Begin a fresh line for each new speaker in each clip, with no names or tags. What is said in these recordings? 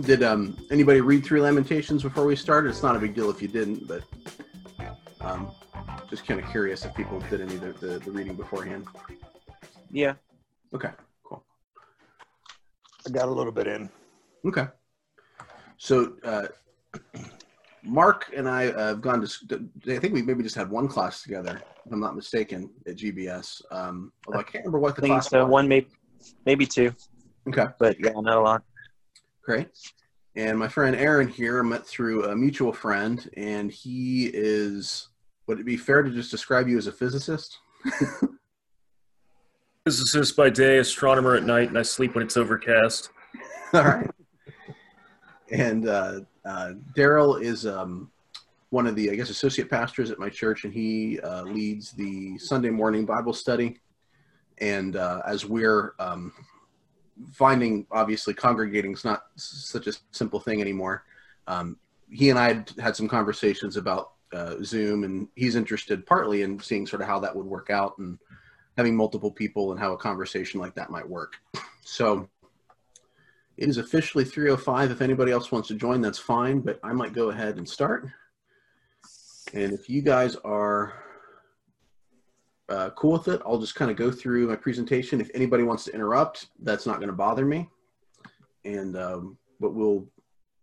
did um, anybody read through Lamentations before we started? It's not a big deal if you didn't, but um, just kind of curious if people did any of the, the, the reading beforehand.
Yeah.
Okay, cool.
I got a little bit in.
Okay. So uh, Mark and I uh, have gone to. I think we maybe just had one class together, if I'm not mistaken, at GBS. Um, although I can't remember what
I
the
think
class
so.
was.
One, maybe, maybe two,
Okay,
but yeah, not a lot.
Great. And my friend Aaron here met through a mutual friend, and he is. Would it be fair to just describe you as a physicist?
Physicist by day, astronomer at night, and I sleep when it's overcast.
All right. And uh, uh, Daryl is um, one of the, I guess, associate pastors at my church, and he uh, leads the Sunday morning Bible study. And uh, as we're um, finding, obviously, congregating is not such a simple thing anymore. Um, he and I had had some conversations about uh, Zoom, and he's interested partly in seeing sort of how that would work out and having multiple people and how a conversation like that might work. So it is officially 305. If anybody else wants to join, that's fine, but I might go ahead and start. And if you guys are uh, cool with it, I'll just kind of go through my presentation. If anybody wants to interrupt, that's not going to bother me. And, um, but we'll,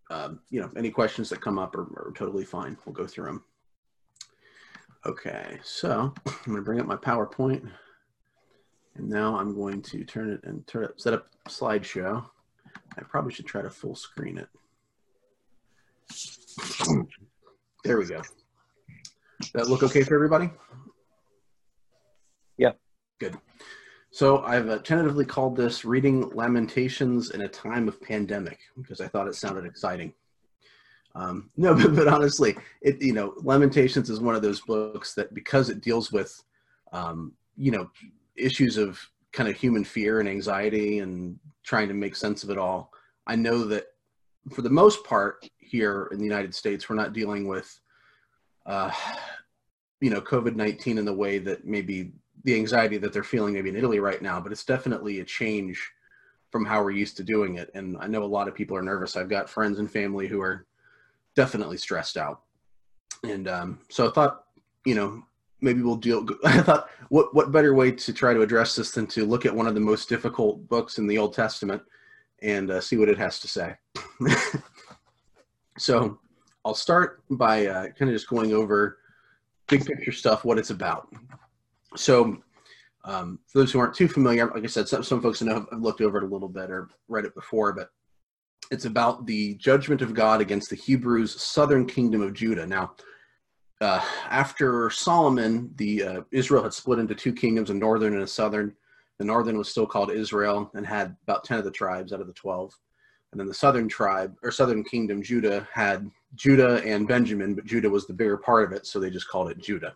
um, you know, any questions that come up are, are totally fine. We'll go through them. Okay, so I'm going to bring up my PowerPoint. And now I'm going to turn it and turn it, set up slideshow. I probably should try to full screen it. There we go. That look okay for everybody? Good. So I've uh, tentatively called this Reading Lamentations in a Time of Pandemic because I thought it sounded exciting. Um, no, but, but honestly, it you know, Lamentations is one of those books that because it deals with, um, you know, issues of kind of human fear and anxiety and trying to make sense of it all. I know that for the most part here in the United States, we're not dealing with, uh, you know, COVID 19 in the way that maybe the anxiety that they're feeling maybe in Italy right now, but it's definitely a change from how we're used to doing it. And I know a lot of people are nervous. I've got friends and family who are definitely stressed out. And um, so I thought, you know, maybe we'll deal. I thought, what what better way to try to address this than to look at one of the most difficult books in the Old Testament and uh, see what it has to say. so I'll start by uh, kind of just going over big picture stuff, what it's about. So um, for those who aren't too familiar, like I said, some, some folks know have looked over it a little bit or read it before, but it's about the judgment of God against the Hebrews' southern kingdom of Judah. Now, uh, after Solomon, the uh, Israel had split into two kingdoms, a northern and a southern. The northern was still called Israel and had about ten of the tribes out of the twelve, and then the southern tribe or southern kingdom, Judah, had Judah and Benjamin, but Judah was the bigger part of it, so they just called it Judah.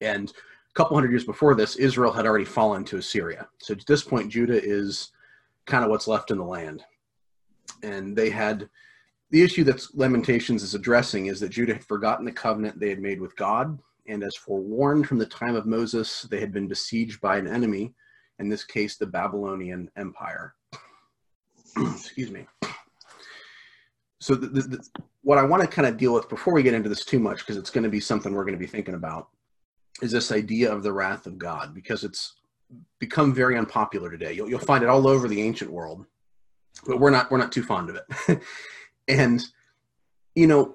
And a couple hundred years before this, Israel had already fallen to Assyria. So at this point, Judah is kind of what's left in the land, and they had the issue that Lamentations is addressing is that Judah had forgotten the covenant they had made with God, and as forewarned from the time of Moses, they had been besieged by an enemy, in this case, the Babylonian Empire. Excuse me. So, the, the, the, what I want to kind of deal with before we get into this too much, because it's going to be something we're going to be thinking about, is this idea of the wrath of God, because it's become very unpopular today. You'll, you'll find it all over the ancient world, but we're not we're not too fond of it. And, you know,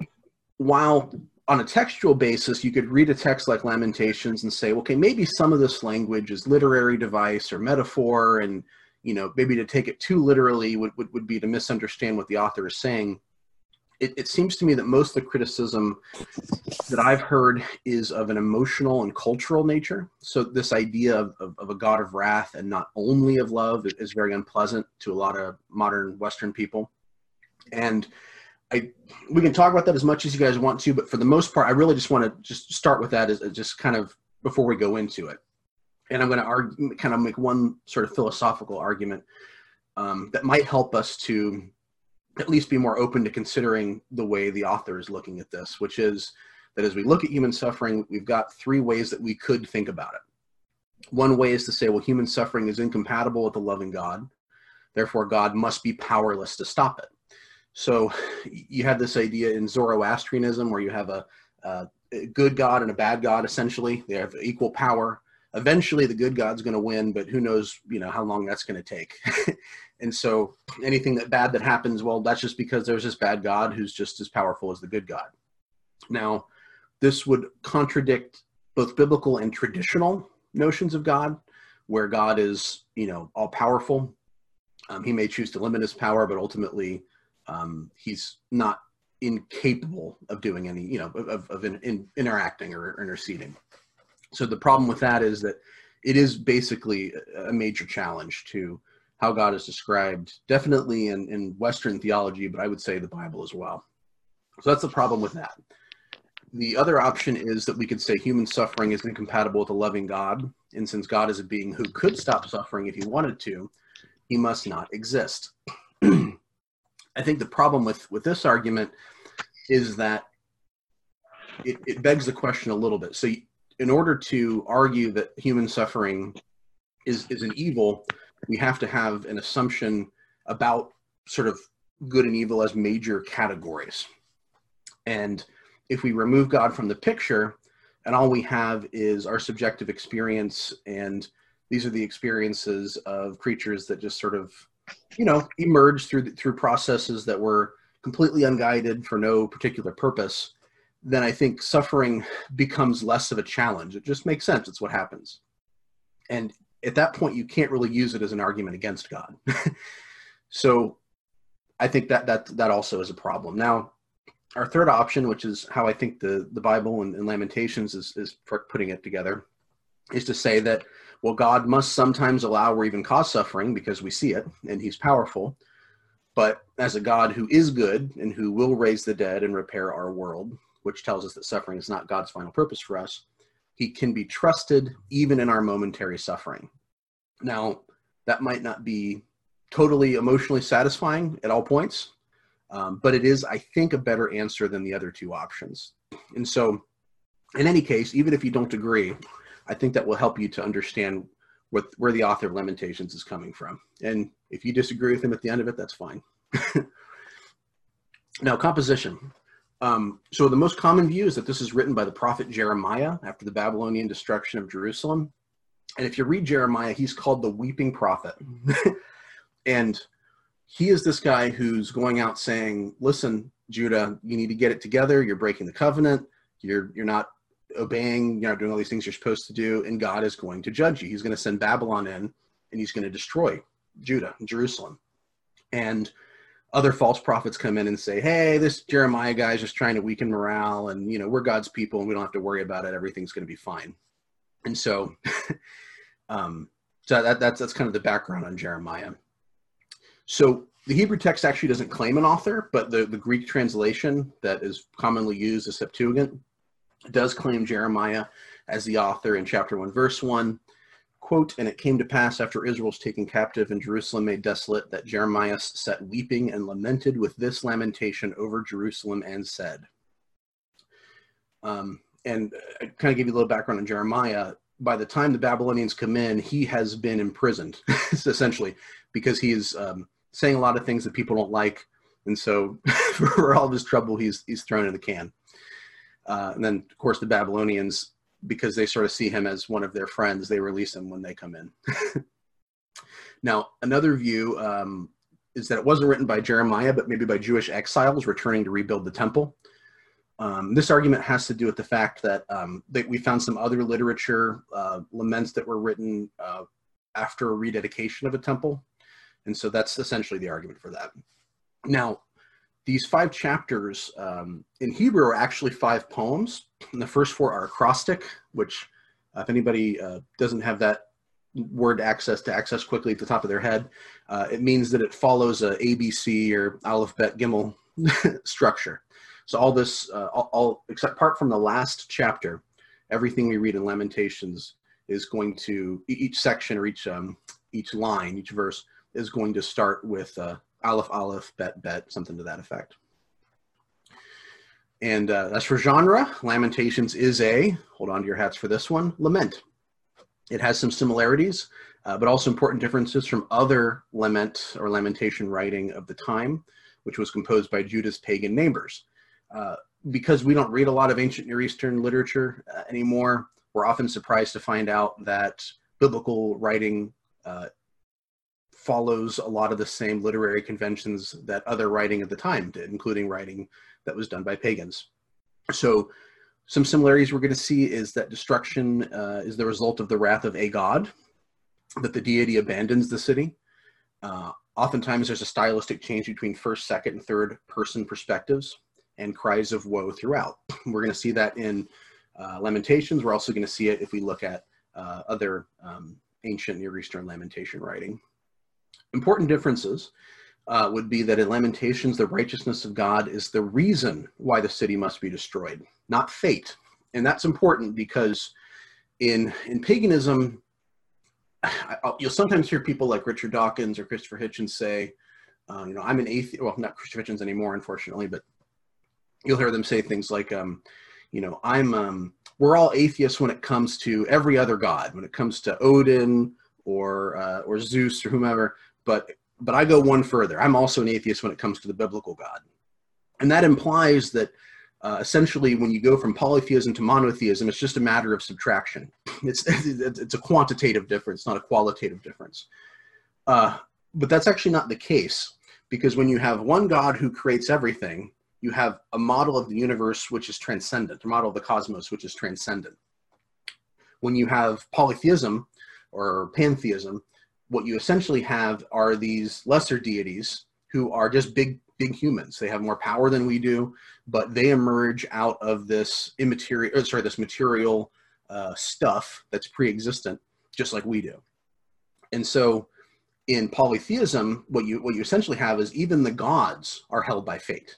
while on a textual basis, you could read a text like Lamentations and say, okay, maybe some of this language is literary device or metaphor, and, you know, maybe to take it too literally would, would, would be to misunderstand what the author is saying. It, it seems to me that most of the criticism that I've heard is of an emotional and cultural nature. So this idea of, of, of a God of wrath and not only of love is very unpleasant to a lot of modern Western people and I we can talk about that as much as you guys want to, but for the most part, I really just want to just start with that as, as just kind of before we go into it. And I'm going to argue, kind of make one sort of philosophical argument um, that might help us to at least be more open to considering the way the author is looking at this, which is that as we look at human suffering, we've got three ways that we could think about it. One way is to say, well, human suffering is incompatible with the loving God. Therefore, God must be powerless to stop it. So you have this idea in Zoroastrianism where you have a, a good God and a bad God. Essentially, they have equal power. Eventually, the good God's going to win, but who knows, you know, how long that's going to take. and so, anything that bad that happens, well, that's just because there's this bad God who's just as powerful as the good God. Now, this would contradict both biblical and traditional notions of God, where God is, you know, all powerful. Um, he may choose to limit his power, but ultimately, um, he's not incapable of doing any, you know, of, of in, in interacting or interceding. So the problem with that is that it is basically a major challenge to how God is described, definitely in, in Western theology, but I would say the Bible as well. So that's the problem with that. The other option is that we could say human suffering is incompatible with a loving God. And since God is a being who could stop suffering if he wanted to, he must not exist. I think the problem with, with this argument is that it, it begs the question a little bit. So, in order to argue that human suffering is, is an evil, we have to have an assumption about sort of good and evil as major categories. And if we remove God from the picture, and all we have is our subjective experience, and these are the experiences of creatures that just sort of, you know, emerge through through processes that were completely unguided for no particular purpose, then I think suffering becomes less of a challenge. It just makes sense. It's what happens. And at that point, you can't really use it as an argument against God. so I think that, that that also is a problem. Now, our third option, which is how I think the, the Bible and, and Lamentations is, is putting it together, is to say that, well, God must sometimes allow or even cause suffering because we see it and he's powerful. But as a God who is good and who will raise the dead and repair our world, which tells us that suffering is not God's final purpose for us, he can be trusted even in our momentary suffering. Now, that might not be totally emotionally satisfying at all points, um, but it is, I think, a better answer than the other two options. And so, in any case, even if you don't agree, I think that will help you to understand what, where the author of Lamentations is coming from. And if you disagree with him at the end of it, that's fine. now, composition. Um, so the most common view is that this is written by the prophet Jeremiah after the Babylonian destruction of Jerusalem. And if you read Jeremiah, he's called the weeping prophet. and he is this guy who's going out saying, listen, Judah, you need to get it together. You're breaking the covenant. You're, you're not obeying, you're not doing all these things you're supposed to do. And God is going to judge you. He's going to send Babylon in and he's going to destroy Judah and Jerusalem. And other false prophets come in and say, hey, this Jeremiah guy is just trying to weaken morale. And, you know, we're God's people and we don't have to worry about it. Everything's going to be fine. And so, um, so that, that's, that's kind of the background on Jeremiah. So the Hebrew text actually doesn't claim an author, but the, the Greek translation that is commonly used, the Septuagint, does claim Jeremiah as the author in chapter 1, verse 1. Quote, and it came to pass after Israel's taken captive and Jerusalem made desolate that Jeremiah sat weeping and lamented with this lamentation over Jerusalem and said. Um, and I kind of give you a little background on Jeremiah. By the time the Babylonians come in, he has been imprisoned, essentially, because he is um, saying a lot of things that people don't like, and so for all of his trouble, he's he's thrown in the can. Uh, and then, of course, the Babylonians, because they sort of see him as one of their friends, they release him when they come in. now, another view um, is that it wasn't written by Jeremiah, but maybe by Jewish exiles returning to rebuild the temple. Um, this argument has to do with the fact that, um, that we found some other literature, uh, laments that were written uh, after a rededication of a temple. And so that's essentially the argument for that. Now, these five chapters um, in Hebrew are actually five poems. And the first four are acrostic, which uh, if anybody uh, doesn't have that word access to access quickly at the top of their head, uh, it means that it follows a ABC or Aleph Bet Gimel structure. So all this, uh, all, all, except apart from the last chapter, everything we read in Lamentations is going to each section or each um, each line, each verse is going to start with uh, Aleph Aleph Bet Bet, something to that effect. And uh, as for genre, Lamentations is a hold on to your hats for this one lament. It has some similarities, uh, but also important differences from other lament or lamentation writing of the time. which was composed by Judah's pagan neighbors. Uh, because we don't read a lot of ancient Near Eastern literature uh, anymore, we're often surprised to find out that biblical writing uh, follows a lot of the same literary conventions that other writing at the time did, including writing that was done by pagans. So, some similarities we're going to see is that destruction uh, is the result of the wrath of a god, that the deity abandons the city. Uh, oftentimes, there's a stylistic change between first, second, and third person perspectives and cries of woe throughout. We're going to see that in uh, Lamentations. We're also going to see it if we look at uh, other um, ancient Near Eastern lamentation writing. Important differences uh, would be that in Lamentations, the righteousness of God is the reason why the city must be destroyed, not fate. And that's important because in, in paganism, you'll sometimes hear people like Richard Dawkins or Christopher Hitchens say, uh, you know, I'm an atheist. Well, not Christopher Hitchens anymore, unfortunately, but you'll hear them say things like, um, you know, I'm, um, we're all atheists when it comes to every other god, when it comes to Odin or uh, or Zeus or whomever. But but I go one further. I'm also an atheist when it comes to the biblical God, and that implies that uh, essentially when you go from polytheism to monotheism, it's just a matter of subtraction. It's it's a quantitative difference, not a qualitative difference. Uh, but that's actually not the case because when you have one God who creates everything, you have a model of the universe which is transcendent, a model of the cosmos which is transcendent. When you have polytheism or pantheism, what you essentially have are these lesser deities who are just big big humans. They have more power than we do, but they emerge out of this immaterial, sorry, this material uh, stuff that's pre-existent, just like we do. And so, in polytheism, what you what you essentially have is even the gods are held by fate.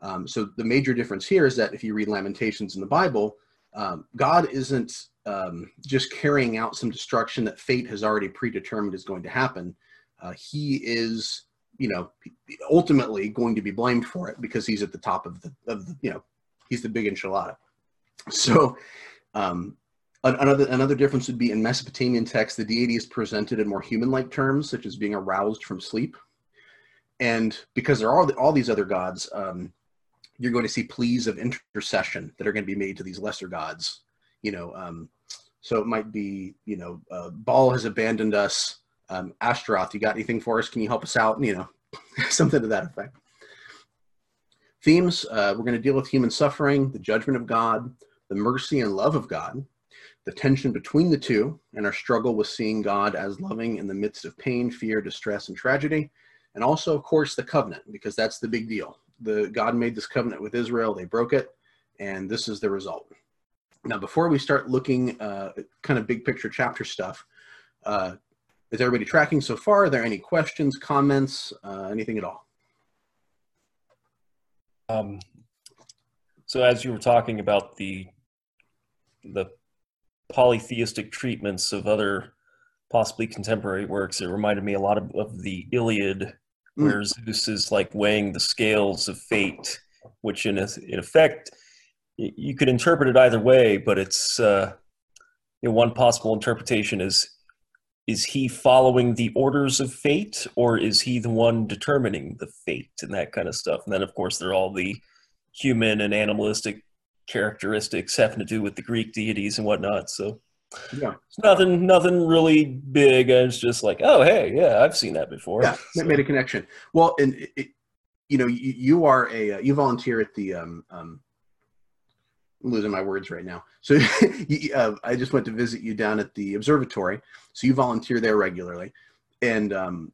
Um, so the major difference here is that if you read Lamentations in the Bible, um, God isn't um, just carrying out some destruction that fate has already predetermined is going to happen. Uh, he is, you know, ultimately going to be blamed for it because he's at the top of the, of the you know, he's the big enchilada. So um, another another difference would be in Mesopotamian texts, the deity is presented in more human-like terms, such as being aroused from sleep. And because there are all these other gods, um, you're going to see pleas of intercession that are going to be made to these lesser gods. You know, um, so it might be, you know, uh, Baal has abandoned us. Um, you got anything for us? Can you help us out? You know, something to that effect. Themes, uh, we're going to deal with human suffering, the judgment of God, the mercy and love of God, the tension between the two, and our struggle with seeing God as loving in the midst of pain, fear, distress, and tragedy. And also, of course, the covenant, because that's the big deal the God made this covenant with Israel. They broke it, and this is the result. Now, before we start looking uh, kind of big picture chapter stuff, uh, is everybody tracking so far? Are there any questions, comments, uh, anything at all?
Um, so, as you were talking about the the polytheistic treatments of other possibly contemporary works, it reminded me a lot of, of the Iliad Mm. where Zeus is like weighing the scales of fate, which in, in effect, you could interpret it either way, but it's uh, you know, one possible interpretation is is he following the orders of fate or is he the one determining the fate and that kind of stuff and then of course there are all the human and animalistic characteristics having to do with the greek deities and whatnot so
yeah.
It's nothing, nothing really big. It's just like, oh, hey, yeah, I've seen that before.
Yeah, so. made a connection. Well, and it, it, you know, you, you, are a uh, you volunteer at the um, um I'm losing my words right now. So uh, I just went to visit you down at the observatory. So you volunteer there regularly, and um,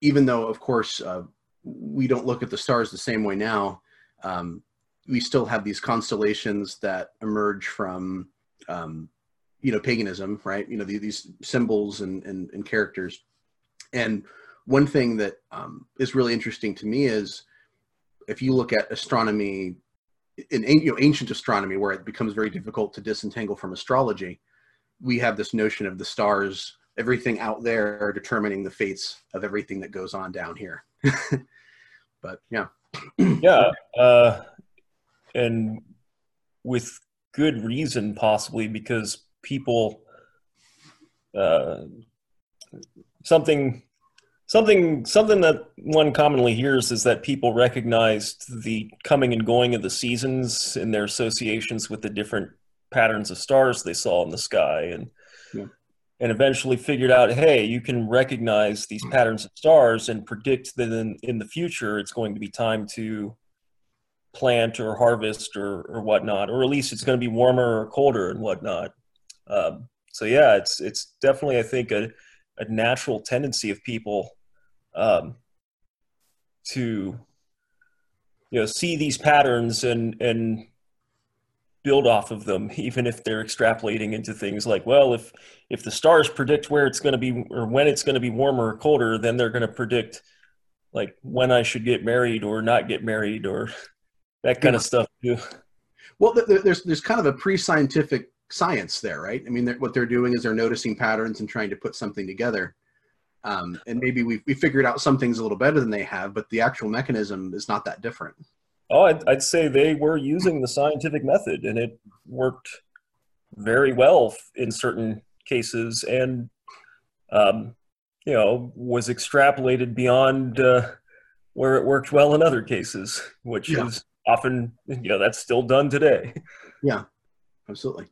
even though, of course, uh, we don't look at the stars the same way now, um, we still have these constellations that emerge from um, you know paganism right you know these, these symbols and, and, and characters and one thing that um, is really interesting to me is if you look at astronomy in you know ancient astronomy where it becomes very difficult to disentangle from astrology we have this notion of the stars everything out there determining the fates of everything that goes on down here. But yeah.
Yeah uh, and with good reason possibly because people uh, something Something something that one commonly hears is that people recognized the coming and going of the seasons in their associations with the different patterns of stars they saw in the sky and
Yeah.
and eventually figured out hey you can recognize these patterns of stars and predict that in, in the future it's going to be time to plant or harvest or, or whatnot or at least it's going to be warmer or colder and whatnot um, so yeah it's it's definitely i think a, a natural tendency of people um, to you know see these patterns and and build off of them even if they're extrapolating into things like well if if the stars predict where it's going to be or when it's going to be warmer or colder then they're going to predict like when i should get married or not get married or that kind of stuff too.
Well, th- th- there's there's kind of a pre-scientific science there, right? I mean, they're, what they're doing is they're noticing patterns and trying to put something together. Um, and maybe we we figured out some things a little better than they have, but the actual mechanism is not that different.
Oh, I'd, I'd say they were using the scientific method, and it worked very well in certain cases, and um, you know was extrapolated beyond uh, where it worked well in other cases, which
Yeah.
is often you know that's still done today.
Yeah, absolutely.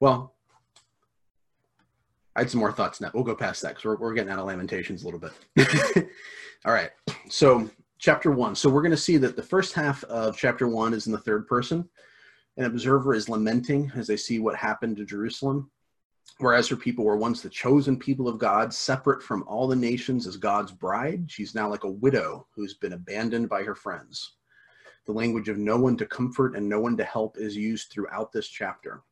Well, I had some more thoughts now. We'll go past that because we're, we're getting out of Lamentations a little bit. All right. So, chapter one. So, we're going to see that the first half of chapter one is in the third person. An observer is lamenting as they see what happened to Jerusalem. Whereas her people were once the chosen people of God, separate from all the nations as God's bride, she's now like a widow who's been abandoned by her friends. The language of no one to comfort and no one to help is used throughout this chapter.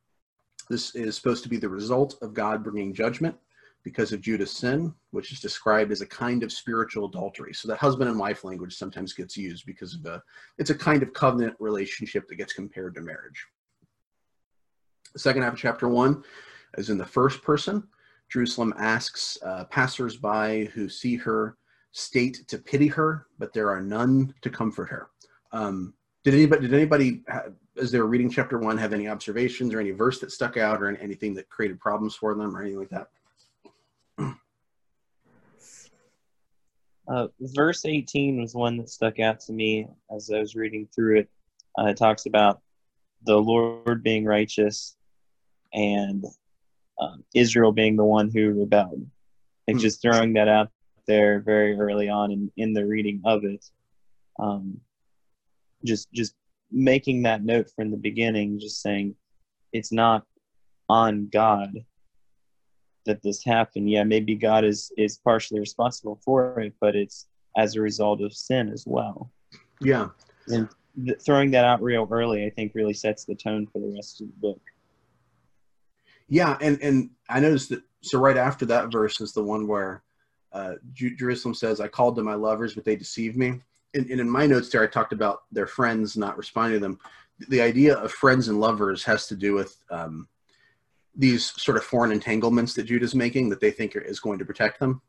This is supposed to be the result of God bringing judgment because of Judah's sin, which is described as a kind of spiritual adultery. So that husband and wife language sometimes gets used because of a, it's a kind of covenant relationship that gets compared to marriage. The second half of chapter one is in the first person. Jerusalem asks uh, passersby who see her state to pity her, but there are none to comfort her. Um, did anybody, did anybody, as they were reading chapter one, have any observations or any verse that stuck out or anything that created problems for them or anything like that?
Uh, verse 18 was one that stuck out to me as I was reading through it. Uh, it talks about the Lord being righteous and um, Israel being the one who rebelled. Like
Hmm.
just throwing that out there very early on in, in the reading of it. Um, just just making that note from the beginning, just saying it's not on God that this happened. Yeah, maybe God is is partially responsible for it, but it's as a result of sin as well.
Yeah.
Th- throwing that out real early, I think, really sets the tone for the rest of the book.
Yeah, and and I noticed that. So right after that verse is the one where uh, Jerusalem says, "I called to my lovers, but they deceived me." And, and in my notes there, I talked about their friends not responding to them. The idea of friends and lovers has to do with um, these sort of foreign entanglements that Judah's making that they think are, is going to protect them,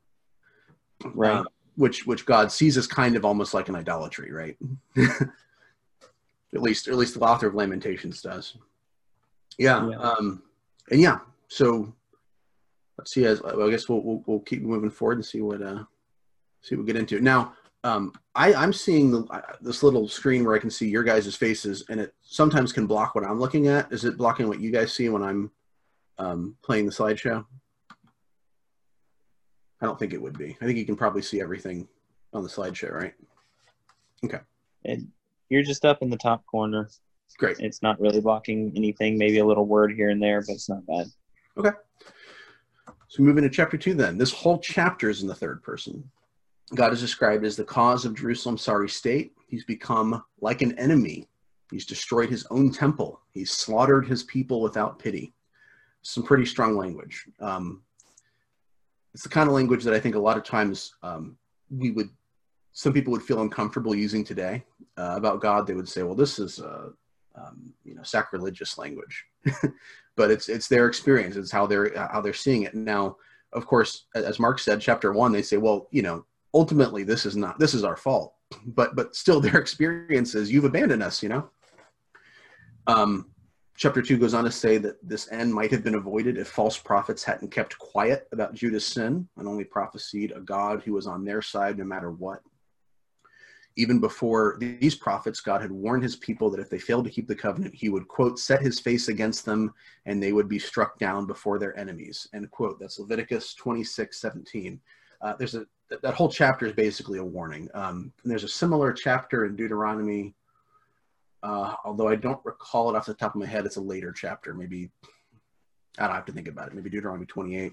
Right.
Uh, which which God sees as kind of almost like an idolatry, right? at least, at least the author of Lamentations does. Yeah,
Yeah.
Um, and yeah. So let's see. As I guess we'll, we'll we'll keep moving forward and see what uh see what we get into now. Um, I I'm seeing the uh, this little screen where I can see your guys' faces, and it sometimes can block what I'm looking at. Is it blocking what you guys see when I'm um, playing the slideshow? I don't think it would be. I think you can probably see everything on the slideshow, right? Okay.
And you're just up in the top corner.
Great.
It's not really blocking anything. Maybe a little word here and there, but it's not bad. Okay.
So moving to chapter two, then this whole chapter is in the third person. God is described as the cause of Jerusalem's sorry state. He's become like an enemy. He's destroyed his own temple. He's slaughtered his people without pity. Some pretty strong language. Um, it's the kind of language that I think a lot of times um, we would, some people would feel uncomfortable using today uh, about God. They would say, "Well, this is, uh, um, you know, sacrilegious language." but it's it's their experience it's how they're how they're seeing it now of course as mark said chapter one they say well you know ultimately this is not this is our fault but but still their experiences you've abandoned us you know um chapter 2 goes on to say that this end might have been avoided if false prophets hadn't kept quiet about Judah's sin and only prophesied a God who was on their side no matter what. Even before these prophets, God had warned his people that if they failed to keep the covenant, he would, quote, set his face against them and they would be struck down before their enemies, end quote. That's Leviticus 26, 17. Uh, there's a, that whole chapter is basically a warning. Um, there's a similar chapter in Deuteronomy, uh, although I don't recall it off the top of my head. It's a later chapter, maybe, I don't have to think about it, maybe Deuteronomy 28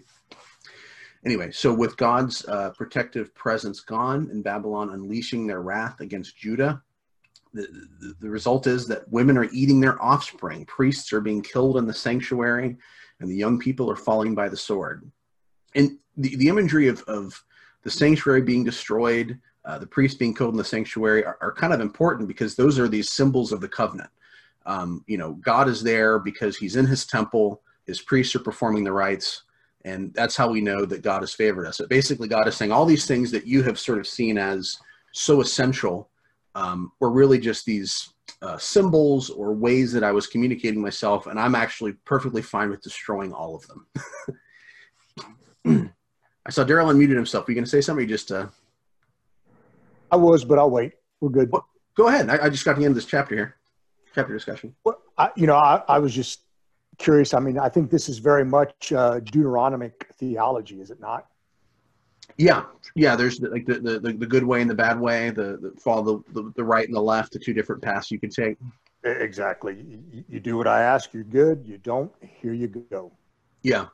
anyway, so with God's uh, protective presence gone and Babylon unleashing their wrath against Judah, the, the, the, result is that women are eating their offspring, priests are being killed in the sanctuary, and the young people are falling by the sword. And the, the imagery of, of the sanctuary being destroyed, uh, the priests being killed in the sanctuary are, are, kind of important because those are these symbols of the covenant. Um, you know, God is there because he's in his temple, his priests are performing the rites, and that's how we know that God has favored us. So basically, God is saying all these things that you have sort of seen as so essential um, were really just these uh, symbols or ways that I was communicating myself, and I'm actually perfectly fine with destroying all of them. I saw Daryl unmuted himself. Are you going to say something? just uh...
I was, but I'll wait. We're good.
Well, go ahead. I, I, just got to the end of this chapter here. Chapter discussion.
Well, I, you know, I, I was just curious. I mean, I think this is very much uh, Deuteronomic theology, is it not?
Yeah, yeah. There's the, like the, the, the good way and the bad way. The, the follow the, the, the right and the left. The two different paths you could take.
Exactly. You, you do what I ask. You're good. You don't. Here you go.
Yeah.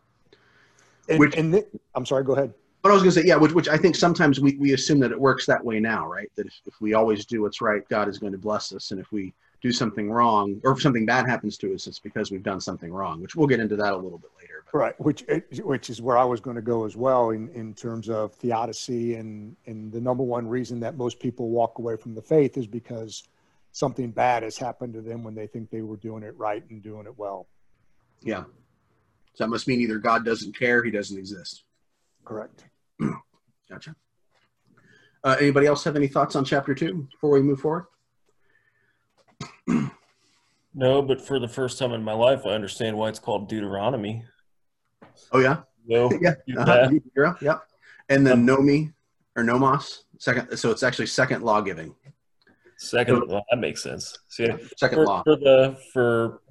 And, which, and th- I'm sorry. Go ahead.
But I was going to say, yeah, which, which I think sometimes we, we assume that it works that way now, right? That if, if we always do what's right, God is going to bless us, and if we do something wrong or if something bad happens to us, it's because we've done something wrong, which we'll get into that a little bit later.
But. Right, which eh, which is where I was going to go as well in, in terms of theodicy and and the number one reason that most people walk away from the faith is because something bad has happened to them when they think they were doing it right and doing it well.
Yeah. So that must mean either God doesn't care, he doesn't exist.
Correct.
gotcha. Uh, anybody else have any thoughts on chapter two before we move forward?
No, but for the first time in my life, I understand why it's called Deuteronomy.
Oh yeah,
no,
yeah, uh-huh. yeah. And then um, Nomi or Nomos, second. So it's actually second law giving.
Second, well, that makes sense. See,
second
for,
law
for the for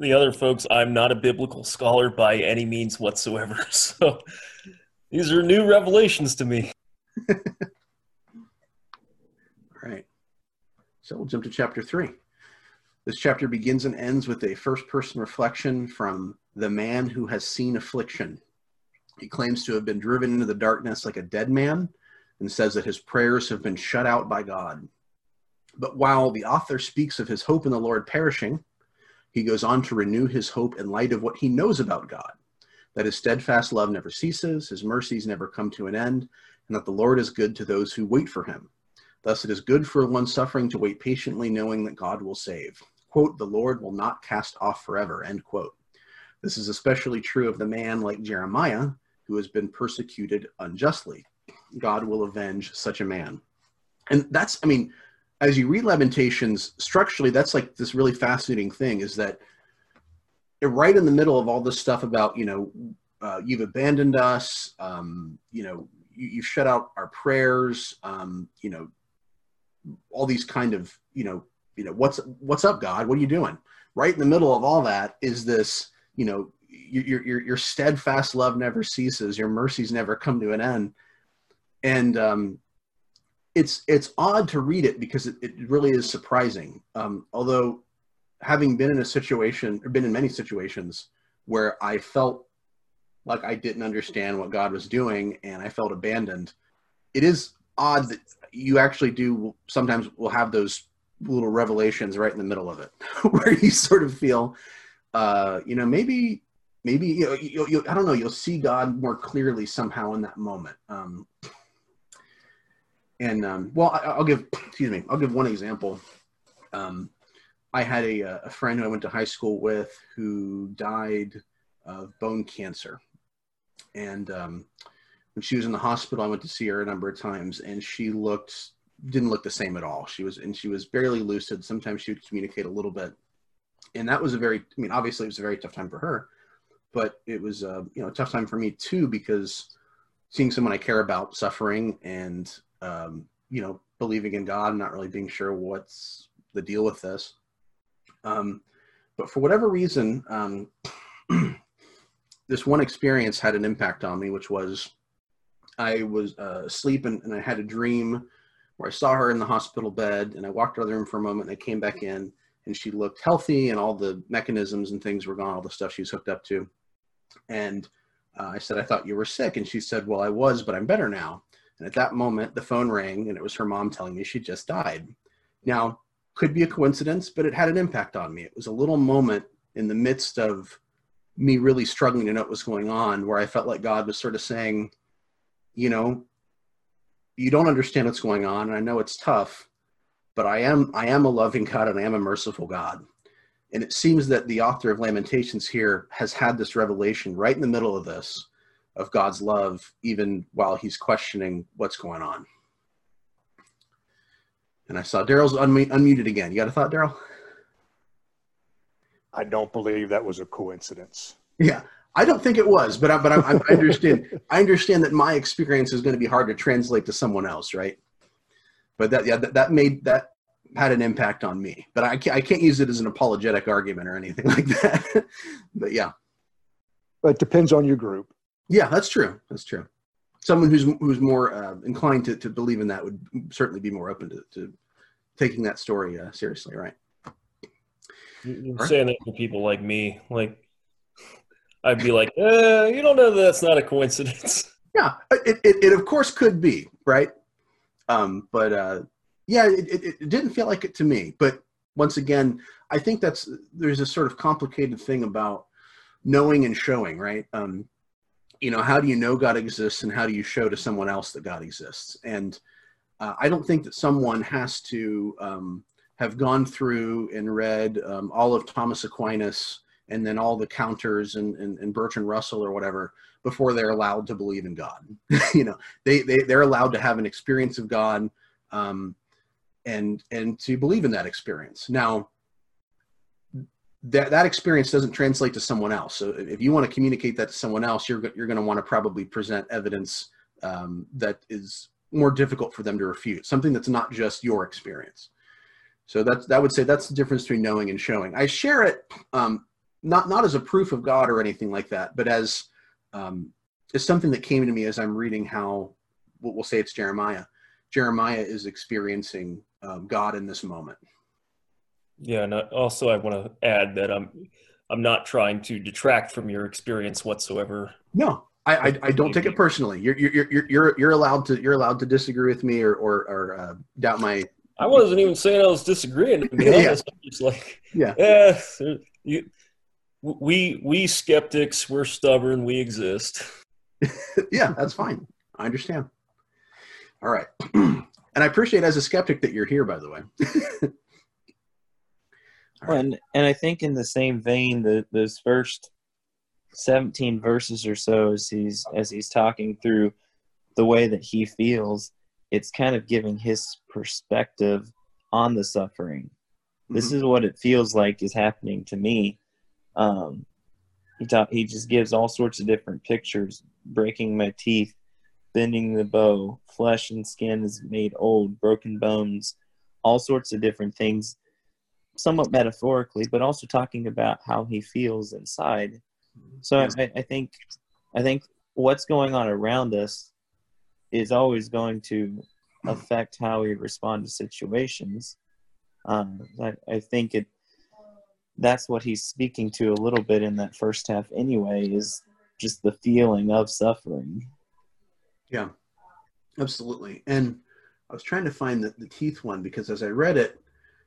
the other folks. I'm not a biblical scholar by any means whatsoever. So these are new revelations to me.
All right. So we'll jump to chapter three. This chapter begins and ends with a first person reflection from the man who has seen affliction. He claims to have been driven into the darkness like a dead man and says that his prayers have been shut out by God. But while the author speaks of his hope in the Lord perishing, he goes on to renew his hope in light of what he knows about God that his steadfast love never ceases, his mercies never come to an end, and that the Lord is good to those who wait for him. Thus, it is good for one suffering to wait patiently, knowing that God will save quote, the Lord will not cast off forever, end quote. This is especially true of the man like Jeremiah, who has been persecuted unjustly. God will avenge such a man. And that's, I mean, as you read Lamentations, structurally, that's like this really fascinating thing is that right in the middle of all this stuff about, you know, uh, you've abandoned us, um, you know, you, you've shut out our prayers, um, you know, all these kind of, you know, you know what's what's up god? What are you doing? Right in the middle of all that is this you know your your your steadfast love never ceases your mercies never come to an end. And um it's it's odd to read it because it, it really is surprising um although having been in a situation or been in many situations where i felt like i didn't understand what god was doing and i felt abandoned it is odd that you actually do sometimes will have those little revelations right in the middle of it, where you sort of feel, uh, you know, maybe, maybe you know, you, you, I don't know, you'll see God more clearly somehow in that moment. Um, and um, well, I, will give, excuse me, I'll give one example. Um, I had a, a friend who I went to high school with who died of bone cancer, and um, when she was in the hospital, I went to see her a number of times, and she looked didn't look the same at all. She was and she was barely lucid. Sometimes she would communicate a little bit. and that was a very i mean obviously it was a very tough time for her but it was uh, you know a tough time for me too because seeing someone i care about suffering and um, you know believing in god and not really being sure what's the deal with this um, but for whatever reason um, this one experience had an impact on me which was i was uh, asleep and, and i had a dream where i saw her in the hospital bed and i walked out of the room for a moment and i came back in and she looked healthy and all the mechanisms and things were gone, all the stuff she was hooked up to. And uh, I said, I thought you were sick. And she said, Well, I was, but I'm better now. And at that moment, the phone rang and it was her mom telling me she just died. Now, could be a coincidence, but it had an impact on me. It was a little moment in the midst of me really struggling to know what was going on where I felt like God was sort of saying, You know, you don't understand what's going on. And I know it's tough, but I am I am a loving God and I am a merciful God. And it seems that the author of Lamentations here has had this revelation right in the middle of this of God's love, even while he's questioning what's going on. And I saw Daryl's unmu- unmuted again. You got a thought, Daryl?
I don't believe that was a coincidence.
Yeah, I don't think it was, but I, but I, I understand. I understand that my experience is going to be hard to translate to someone else, right? but that yeah that, that made that had an impact on me but I can't, I can't use it as an apologetic argument or anything like that but yeah
But it depends on your group.
Yeah that's true. That's true. Someone who's who's more uh, inclined to, to believe in that would certainly be more open to, to taking that story uh, seriously right.
You're
Right.
saying that to people like me, like I'd be like, uh, you don't know that that's not a coincidence.
yeah it, it, it of course could be right? Um, but uh, yeah it, it, it didn't feel like it to me. But once again i think that's there's a sort of complicated thing about knowing and showing right? Um, you know how do you know god exists and how do you show to someone else that god exists? And uh, i don't think that someone has to um, have gone through and read um, all of thomas aquinas and then all the counters and, and, and bertrand russell or whatever before they're allowed to believe in god. You know they, they they're allowed to have an experience of god um, and and to believe in that experience. Now that that experience doesn't translate to someone else so if you want to communicate that to someone else you're, you're going to want to probably present evidence um, that is more difficult for them to refute something that's not just your experience so that's that would say that's the difference between knowing and showing i share it um, not not as a proof of god or anything like that but as um, is something that came to me as I'm reading how we'll we'll say it's Jeremiah. Jeremiah is experiencing um, God in this moment.
Yeah, and I- also I want to add that I'm I'm not trying to detract from your experience whatsoever.
No, I, I, I don't take it personally. You're, you're, you're, you're, you're allowed to, you're allowed to disagree with me or, or, or uh, doubt my,
I wasn't even saying I was disagreeing. To be
Yeah.
I'm just like,
yeah.
yeah, you, we we skeptics, we're stubborn, we exist.
yeah, that's fine. I understand. All right. and I appreciate as a skeptic that you're here, by the way. Right.
And and I think in the same vein, the those first seventeen verses or so, as he's as he's talking through the way that he feels, it's kind of giving his perspective on the suffering. This is what it feels like is happening to me. Um, he ta- he just gives all sorts of different pictures: breaking my teeth, bending the bow, flesh and skin is made old, broken bones, all sorts of different things somewhat metaphorically, but also talking about how he feels inside. So. I, I think, I think what's going on around us is always going to affect how we respond to situations. Um, I, I think it. That's what he's speaking to a little bit in that first half, anyway. Is just the feeling of suffering.
Yeah, absolutely. And I was trying to find the, the teeth one because as I read it,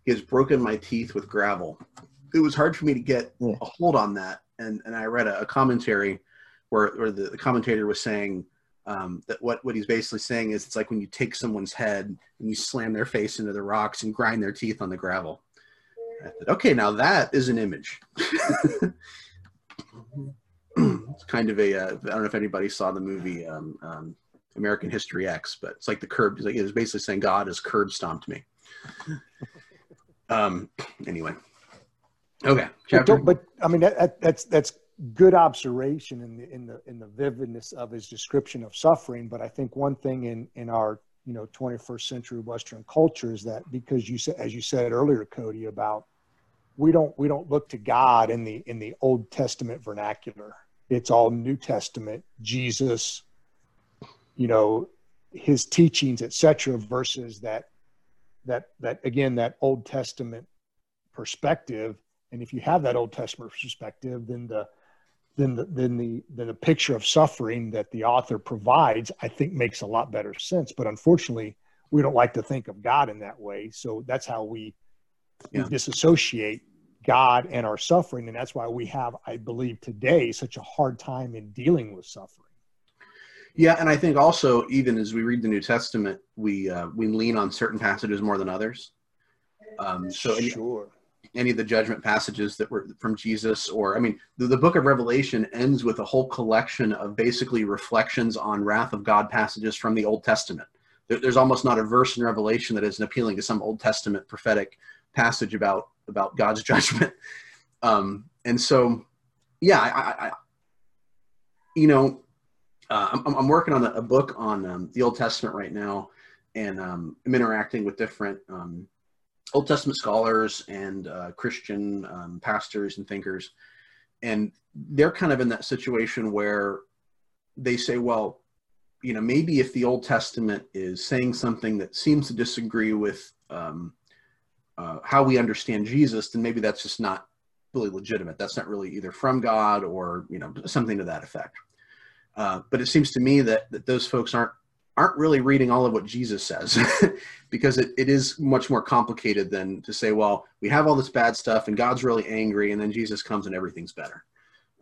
he has broken my teeth with gravel. It was hard for me to get
Yeah.
a hold on that. And, and I read a, a commentary where, where the, the commentator was saying um, that what, what he's basically saying is it's like when you take someone's head and you slam their face into the rocks and grind their teeth on the gravel. I thought, okay, now that is an image. it's kind of a, uh, I don't know if anybody saw the movie um, um, American History X, but it's like the curb. It's like it was basically saying God has curb stomped me. Um, anyway, Okay.
But,
Chapter.
don't- but I mean that, that, that's that's good observation in the in the in the vividness of his description of suffering. But I think one thing in in our you know 21st century Western culture is that because you said as you said earlier, Cody, about we don't we don't look to God in the in the Old Testament vernacular. It's all New Testament, Jesus, you know, his teachings, etc. Versus that that that again that Old Testament perspective and if you have that Old Testament perspective, then the then the then the then the picture of suffering that the author provides, I think, makes a lot better sense. But unfortunately, we don't like to think of God in that way. So that's how we,
Yeah.
we disassociate God and our suffering, and that's why we have, I believe, today such a hard time in dealing with suffering.
Yeah, and I think also even as we read the New Testament, we uh, we lean on certain passages more than others. Um, so any,
sure,
any of the judgment passages that were from Jesus, or I mean, the, the book of Revelation ends with a whole collection of basically reflections on wrath of God passages from the Old Testament. There, there's almost not a verse in Revelation that isn't appealing to some Old Testament prophetic passage about about God's judgment. Um, and so, yeah, I, I, I you know, uh, I'm, I'm working on a, a book on um, the Old Testament right now, and um, I'm interacting with different um, Old Testament scholars and uh, Christian um, pastors and thinkers, and they're kind of in that situation where they say, well, you know, maybe if the Old Testament is saying something that seems to disagree with um, uh, how we understand Jesus, then maybe that's just not really legitimate. That's not really either from God or you know something to that effect. Uh, but it seems to me that, that those folks aren't aren't really reading all of what Jesus says because it, it is much more complicated than to say, well, we have all this bad stuff and God's really angry and then Jesus comes and everything's better.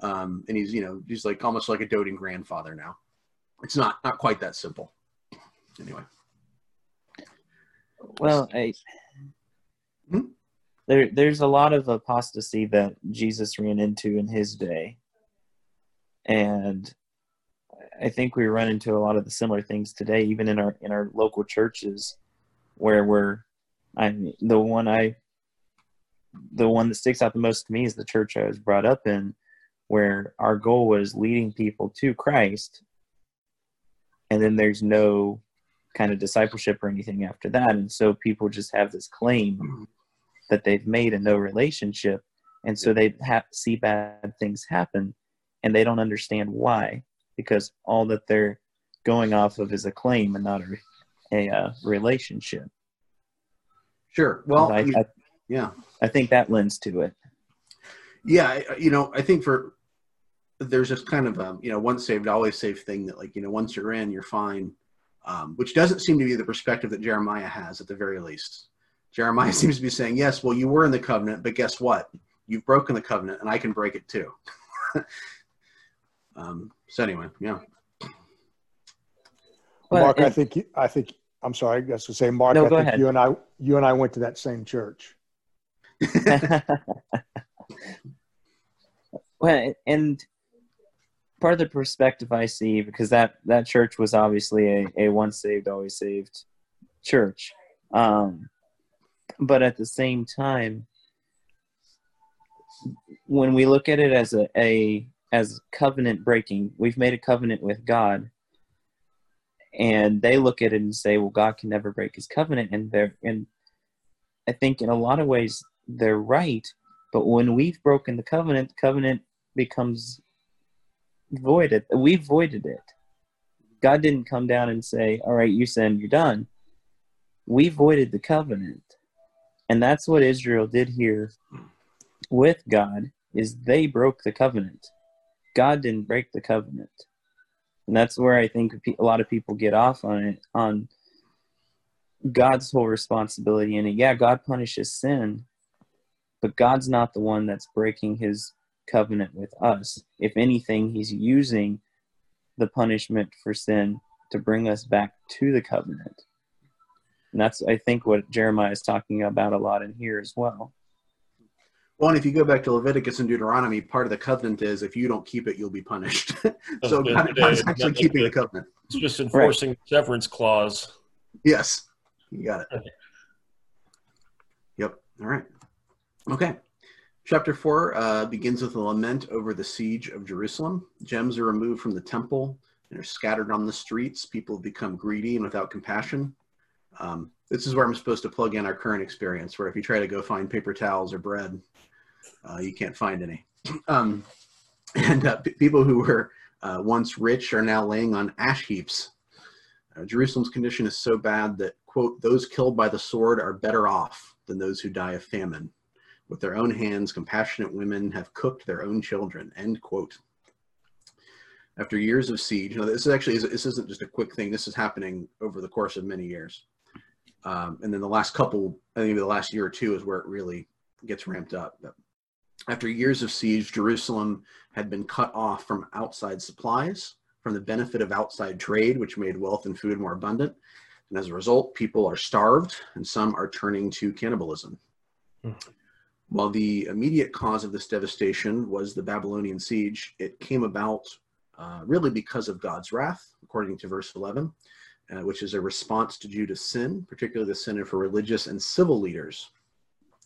Um, and he's, you know, he's like almost like a doting grandfather now. It's not, not quite that simple. Anyway.
Well, I,
Hmm?
there there's a lot of apostasy that Jesus ran into in his day, and I think we run into a lot of the similar things today, even in our in our local churches, where we're, I mean, the one I, the one that sticks out the most to me is the church I was brought up in, where our goal was leading people to Christ, and then there's no kind of discipleship or anything after that. And so people just have this claim that they've made and no relationship. And so they ha- see bad things happen and they don't understand why because all that they're going off of is a claim and not a, a uh, relationship.
Sure. Well,
I,
I yeah.
I think that lends to it.
Yeah. You know, I think for, there's this kind of, um, you know, once saved, always saved thing that like, you know, once you're in, you're fine. Um, which doesn't seem to be the perspective that Jeremiah has at the very least. Jeremiah seems to be saying, yes, well, you were in the covenant, but guess what? You've broken the covenant and I can break it too. um, so anyway, yeah.
Well,
Mark. I think I think I'm sorry. I guess to say, Mark.
No,
I think
ahead.
you and I you and I went to that same church.
well, and part of the perspective I see, because that that church was obviously a, a once saved, always saved church, um, but at the same time, when we look at it as a, a as covenant breaking, we've made a covenant with God, and they look at it and say, "Well, God can never break His covenant," and they're and I think in a lot of ways they're right, but when we've broken the covenant, the covenant becomes voided. We've voided it. God didn't come down and say, "All right, you sin, you're done." We voided the covenant, and that's what Israel did here with God. Is they broke the covenant. God didn't break the covenant, and that's where I think a lot of people get off on it on God's whole responsibility in it. Yeah, God punishes sin, but God's not the one that's breaking his covenant with us. If anything, he's using the punishment for sin to bring us back to the covenant. And that's, I think, what Jeremiah is talking about a lot in here as well.
Well, and if you go back to Leviticus and Deuteronomy, part of the covenant is if you don't keep it, you'll be punished. so God. God's actually keeping the covenant.
It's just enforcing the severance clause.
Yes, you got it.
Okay.
Yep. All right. Okay. Chapter 4 uh, begins with a lament over the siege of Jerusalem. Gems are removed from the temple and are scattered on the streets. People have become greedy and without compassion. Um, this is where I'm supposed to plug in our current experience, where if you try to go find paper towels or bread, uh, you can't find any. Um, and uh, people who were uh, once rich are now laying on ash heaps. Uh, Jerusalem's condition is so bad that, quote, those killed by the sword are better off than those who die of famine. With their own hands, compassionate women have cooked their own children, end quote. After years of siege, know, this is actually, this isn't just a quick thing. This is happening over the course of many years. Um, and then the last couple, I think the last year or two is where it really gets ramped up. But after years of siege, Jerusalem had been cut off from outside supplies, from the benefit of outside trade, which made wealth and food more abundant. And as a result, people are starved and some are turning to cannibalism.
Hmm.
While the immediate cause of this devastation was the Babylonian siege, it came about uh, really because of God's wrath, according to verse 11, uh, which is a response to Judah's sin, particularly the sin for religious and civil leaders,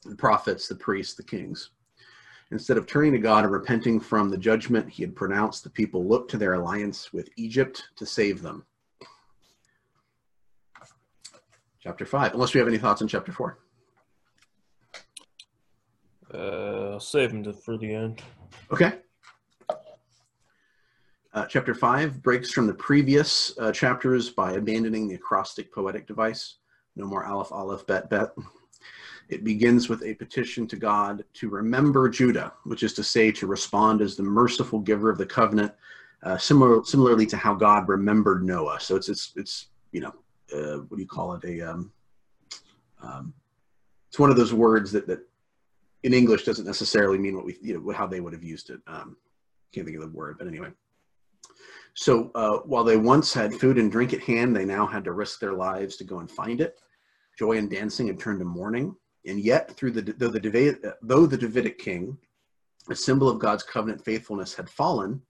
the prophets, the priests, the kings. Instead of turning to God and repenting from the judgment he had pronounced, the people looked to their alliance with Egypt to save them. Chapter 5, unless we have any thoughts on chapter 4.
Uh, save them to, for the end.
Okay. Uh, chapter 5 breaks from the previous uh, chapters by abandoning the acrostic poetic device. No more aleph, aleph, bet, bet. It begins with a petition to God to remember Judah, which is to say, to respond as the merciful giver of the covenant, uh, similar, similarly to how God remembered Noah. So it's, it's, it's you know, uh, what do you call it? A, um, um, it's one of those words that, that in English doesn't necessarily mean what we, you know, how they would have used it. Um, can't think of the word, but anyway. So uh, while they once had food and drink at hand, they now had to risk their lives to go and find it. Joy and dancing had turned to mourning, and yet through the though the though the Davidic king, a symbol of God's covenant faithfulness, had fallen,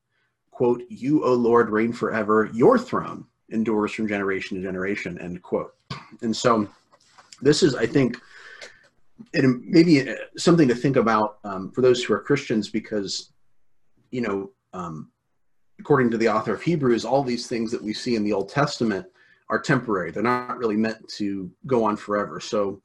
quote, "You, O Lord, reign forever. Your throne endures from generation to generation." End quote. And so, this is, I think, and maybe uh, something to think about um, for those who are Christians, because you know. Um, according to the author of Hebrews, all these things that we see in the Old Testament are temporary. They're not really meant to go on forever. So,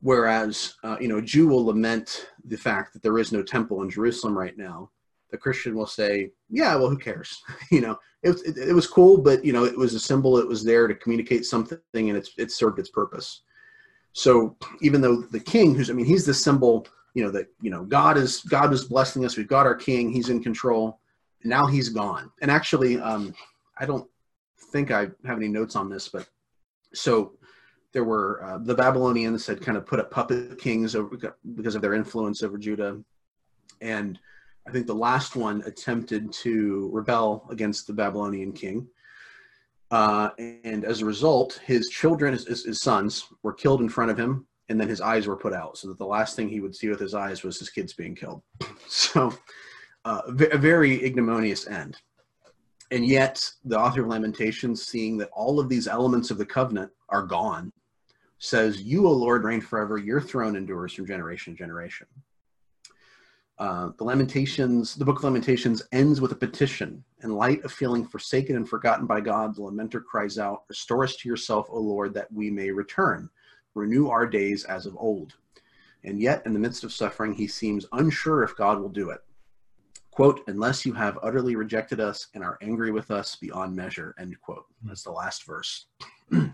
whereas uh, you know, a Jew will lament the fact that there is no temple in Jerusalem right now, the Christian will say, "Yeah, well, who cares? you know, it, it, it was cool, but you know, it was a symbol. It was there to communicate something, and it's it served its purpose." So, even though the king, who's I mean, he's the symbol. You know that you know God is God is blessing us. We've got our king. He's in control now he's gone. And actually, um, I don't think I have any notes on this, but so there were uh, the Babylonians had kind of put up puppet kings over because of their influence over Judah, and I think the last one attempted to rebel against the Babylonian king. Uh, and as a result, his children, his, his sons, were killed in front of him, and then his eyes were put out, so that the last thing he would see with his eyes was his kids being killed. So a very ignominious end. And yet, the author of Lamentations, seeing that all of these elements of the covenant are gone, says, You, O Lord, reign forever. Your throne endures from generation to generation. Uh, the Lamentations, the book of Lamentations ends with a petition. In light of feeling forsaken and forgotten by God, the lamenter cries out, Restore us to yourself, O Lord, that we may return. Renew our days as of old. And yet, in the midst of suffering, he seems unsure if God will do it quote, unless you have utterly rejected us and are angry with us beyond measure, end quote. That's the last verse. uh,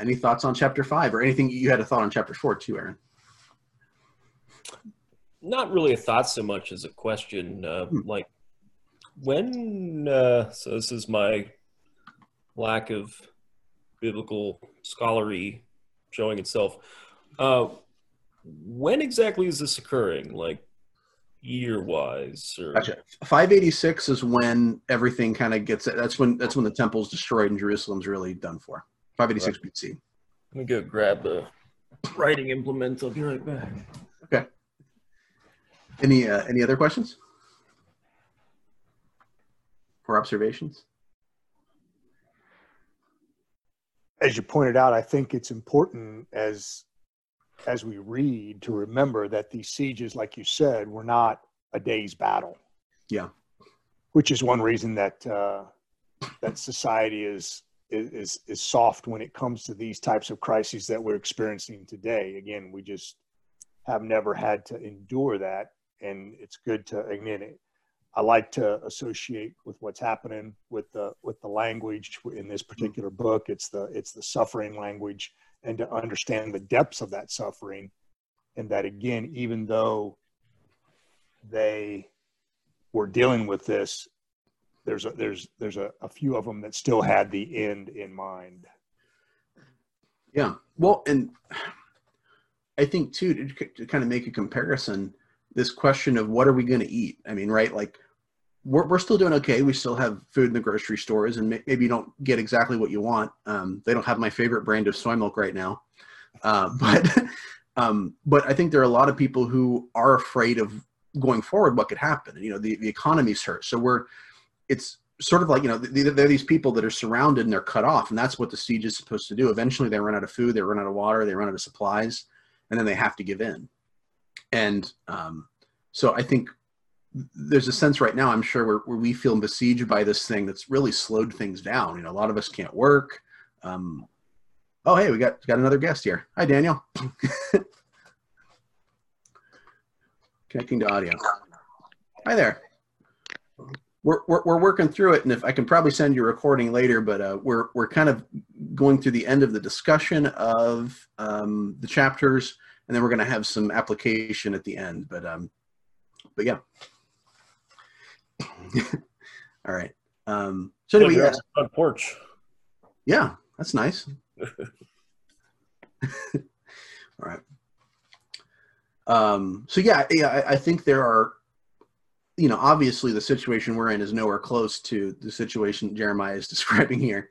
any thoughts on chapter five or anything you had a thought on chapter four too, Aaron?
Not really a thought so much as a question. Uh, hmm. Like, when, uh, so this is my lack of biblical scholarly showing itself. Uh, when exactly is this occurring? Like, year wise or
gotcha. 586 is when everything kind of gets that's when that's when the temple's destroyed and jerusalem's really done for. 586 right. bc
let me go grab the writing implement i'll be right back.
Okay. Any uh, any other questions? Or observations?
As you pointed out i think it's important as as we read to remember that these sieges, like you said, were not a day's battle.
Yeah.
Which is one reason that uh, that society is is is soft when it comes to these types of crises that we're experiencing today. Again, we just have never had to endure that, and it's good to again. It, I like to associate with what's happening with the with the language in this particular book. It's the it's the suffering language, and to understand the depths of that suffering, and that again, even though they were dealing with this, there's a, there's there's a, a few of them that still had the end in mind.
Yeah. Well, and I think too to, to kind of make a comparison, this question of what are we going to eat? I mean, right? Like we're we're still doing okay. We still have food in the grocery stores, and maybe you don't get exactly what you want. Um, they don't have my favorite brand of soy milk right now, uh, but um, but I think there are a lot of people who are afraid of going forward what could happen. You know, the the economy's hurt, so we're it's sort of like you know they're these people that are surrounded and they're cut off and that's what the siege is supposed to do eventually they run out of food they run out of water they run out of supplies and then they have to give in and um, so i think there's a sense right now i'm sure where, where, we feel besieged by this thing that's really slowed things down. You know a lot of us can't work. Um, oh hey we got got another guest here. Hi daniel. Connecting to audio. Hi there. We're, we're, we're, working through it, and if I can probably send you a recording later, but uh, we're we're kind of going through the end of the discussion of um, the chapters, and then we're going to have some application at the end. But um, but yeah. All right. Um, so anyway, yeah.
front porch.
Yeah, that's nice. All right. Um, so yeah, yeah, I, I think there are you know, obviously the situation we're in is nowhere close to the situation Jeremiah is describing here.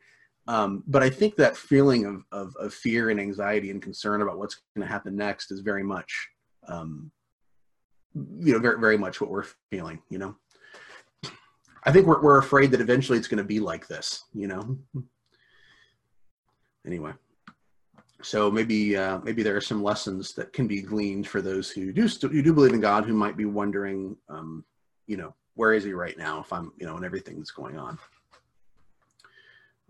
Um, but I think that feeling of, of, of, fear and anxiety and concern about what's going to happen next is very much, um, you know, very, very much what we're feeling, you know. I think we're, we're afraid that eventually it's going to be like this, you know. Anyway, so maybe uh, maybe there are some lessons that can be gleaned for those who do st- who do believe in God, who might be wondering, um, you know, where is he right now if I'm, you know, and everything that's going on.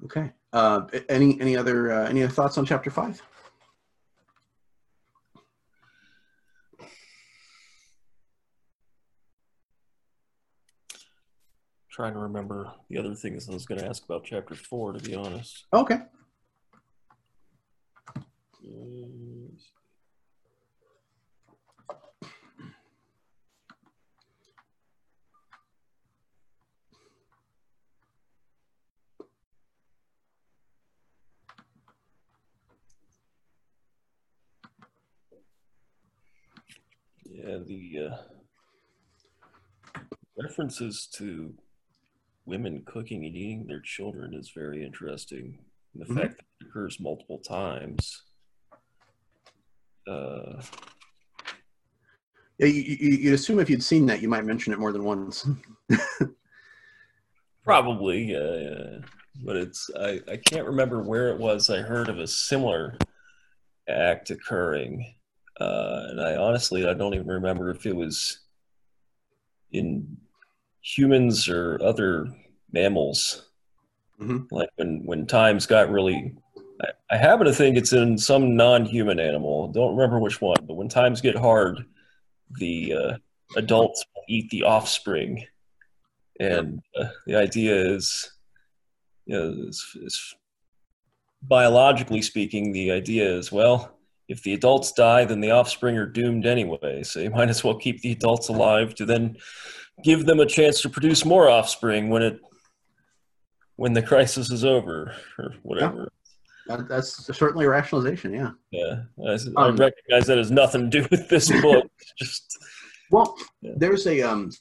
Okay. Uh, any, any other, uh, any other thoughts on chapter five?
Trying to remember the other things I was going to ask about chapter four, to be honest.
Okay.
Yeah, the uh, references to women cooking and eating their children is very interesting. And the mm-hmm. fact that it occurs multiple times. Uh,
yeah, you, you'd assume if you'd seen that, you might mention it more than once.
Probably, yeah, yeah. But it's I, I can't remember where it was I heard of a similar act occurring. Uh, and I honestly, I don't even remember if it was in humans or other mammals. Mm-hmm. Like when, when times got really, I, I, happen to think it's in some non-human animal. Don't remember which one, but when times get hard, the uh, adults eat the offspring, and uh, the idea is, you know, it's, it's biologically speaking, the idea is well if the adults die, then the offspring are doomed anyway. So you might as well keep the adults alive to then give them a chance to produce more offspring when it when the crisis is over or whatever.
Yeah. That's certainly a rationalization. Yeah.
Yeah, I, um, recognize that has nothing to do with this book. Just
well, yeah. there's a um,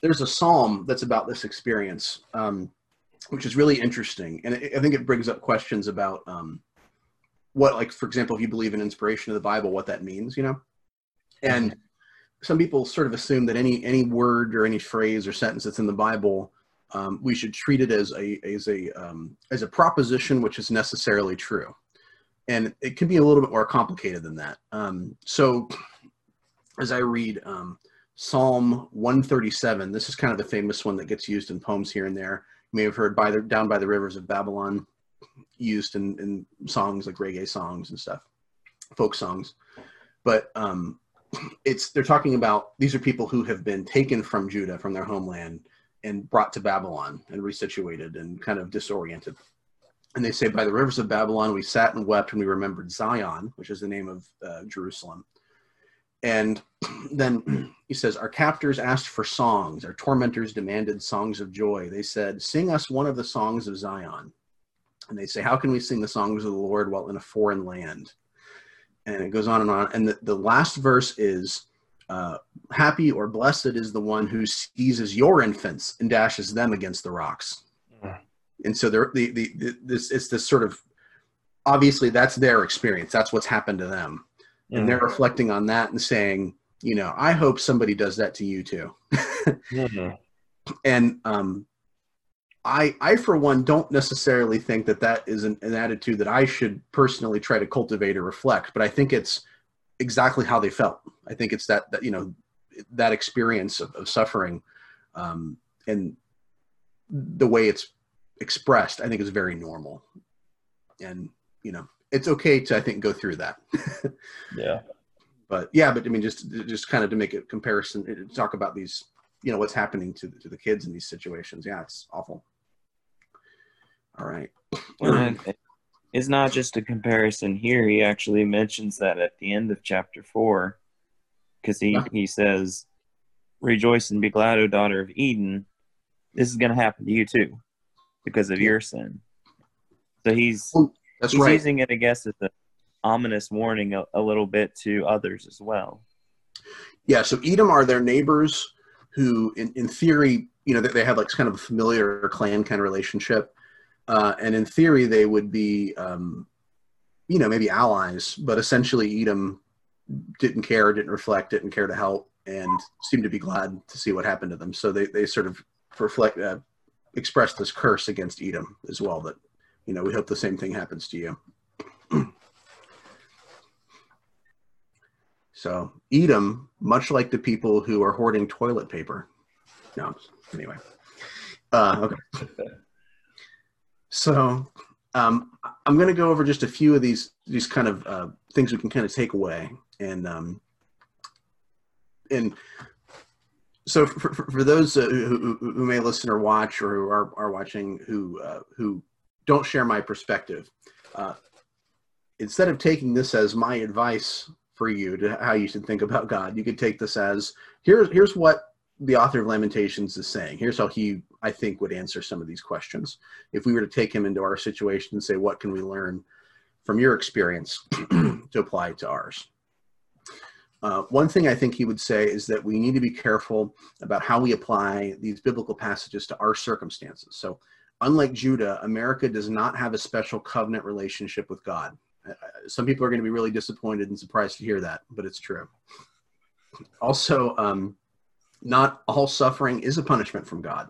there's a psalm that's about this experience, um, which is really interesting, and I think it brings up questions about um, what like for example if you believe in inspiration of the bible what that means you know and some people sort of assume that any any word or any phrase or sentence that's in the bible um, we should treat it as a as a um, as a proposition which is necessarily true and it can be a little bit more complicated than that. Um, so, as I read um, Psalm 137, this is kind of the famous one that gets used in poems here and there. You may have heard by the down by the rivers of Babylon, used in, in songs like reggae songs and stuff, folk songs. But um, it's they're talking about these are people who have been taken from Judah, from their homeland, and brought to Babylon and resituated and kind of disoriented. And they say, By the rivers of Babylon, we sat and wept and we remembered Zion, which is the name of uh, Jerusalem. And then he says, Our captors asked for songs, our tormentors demanded songs of joy. They said, Sing us one of the songs of Zion. And they say, How can we sing the songs of the Lord while in a foreign land? And it goes on and on. And the, the last verse is, uh, happy or blessed is the one who seizes your infants and dashes them against the rocks. Mm. And so the, the, the, this, it's this sort of, obviously that's their experience. That's what's happened to them. Mm. And they're reflecting on that and saying, you know, I hope somebody does that to you too. mm-hmm. And, um, I, I for one don't necessarily think that that is an, an attitude that I should personally try to cultivate or reflect, but I think it's, exactly how they felt. I think it's that, that you know, that experience of, of suffering um, and the way it's expressed, I think is very normal. And, you know, it's okay to, I think, go through that.
yeah.
But yeah, but I mean, just, just kind of to make a comparison, uh, talk about these, you know, what's happening to, to the kids in these situations. Yeah, it's awful. All right
It's not just a comparison here. He actually mentions that at the end of chapter four, because he, he says, Rejoice and be glad, O daughter of Edom. This is going to happen to you too because of your sin. So he's,
oh, That's
he's
right.
using it, I guess, as an ominous warning a, a little bit to others as well.
Yeah, so Edom are their neighbors who, in, in theory, you know, they, they have like kind of a familiar clan kind of relationship uh, and in theory, they would be, um, you know, maybe allies, but essentially Edom didn't care, didn't reflect, didn't care to help, and seemed to be glad to see what happened to them. So they, they sort of reflect, uh, expressed this curse against Edom as well that, you know, we hope the same thing happens to you. so Edom, much like the people who are hoarding toilet paper. No, anyway. Uh, okay. So um, I'm going to go over just a few of these these kind of uh, things we can kind of take away, and um, and so for, for, for those uh, who, who, may listen or watch or who are, are watching who uh, who don't share my perspective, uh, instead of taking this as my advice for you to how you should think about God, you could take this as here's here's what the author of Lamentations is saying. Here's how he, I think, would answer some of these questions. If we were to take him into our situation and say, what can we learn from your experience to apply to ours? Uh, one thing I think he would say is that we need to be careful about how we apply these biblical passages to our circumstances. So, unlike Judah, America does not have a special covenant relationship with God. Uh, some people are going to be really disappointed and surprised to hear that, but it's true. Also, um, not all suffering is a punishment from God.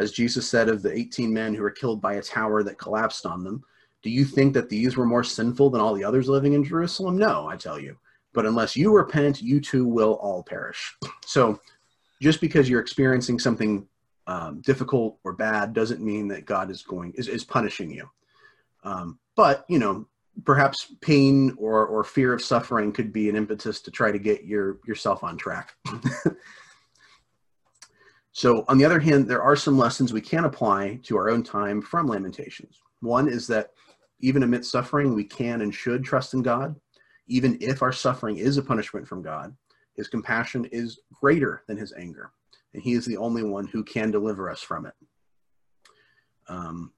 As Jesus said of the 18 men who were killed by a tower that collapsed on them, do you think that these were more sinful than all the others living in Jerusalem? No, I tell you. But unless you repent, you too will all perish. So just because you're experiencing something um, difficult or bad doesn't mean that God is going is, is punishing you. Um, but you know, perhaps pain or, or fear of suffering could be an impetus to try to get your yourself on track. So, on the other hand, there are some lessons we can apply to our own time from Lamentations. One is that even amidst suffering, we can and should trust in God, even if our suffering is a punishment from God. His compassion is greater than his anger, and he is the only one who can deliver us from it. Um,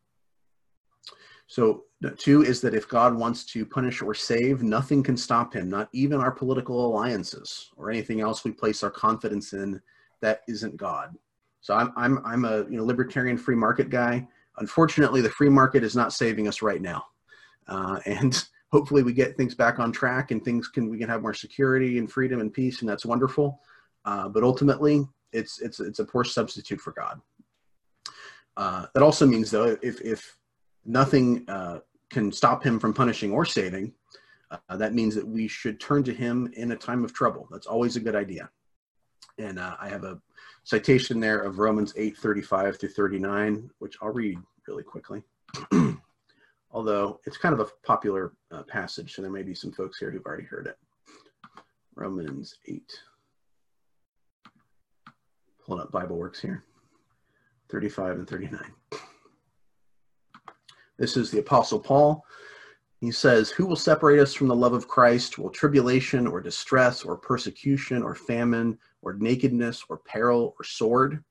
so, two is that if God wants to punish or save, nothing can stop him, not even our political alliances or anything else we place our confidence in that isn't God. So I'm I'm I'm a you know libertarian free market guy. Unfortunately, the free market is not saving us right now, uh, and hopefully we get things back on track and things can we can have more security and freedom and peace, and that's wonderful. Uh, but ultimately, it's it's it's a poor substitute for God. Uh, that also means though, if if nothing uh, can stop him from punishing or saving, uh, that means that we should turn to him in a time of trouble. That's always a good idea. And uh, I have a citation there of Romans 8 35 through 39, which I'll read really quickly. Although it's kind of a popular uh, passage, so there may be some folks here who've already heard it. Romans 8. Pulling up Bible Works here 35 and 39. This is the Apostle Paul. He says, Who will separate us from the love of Christ? Will tribulation or distress or persecution or famine or nakedness or peril or sword?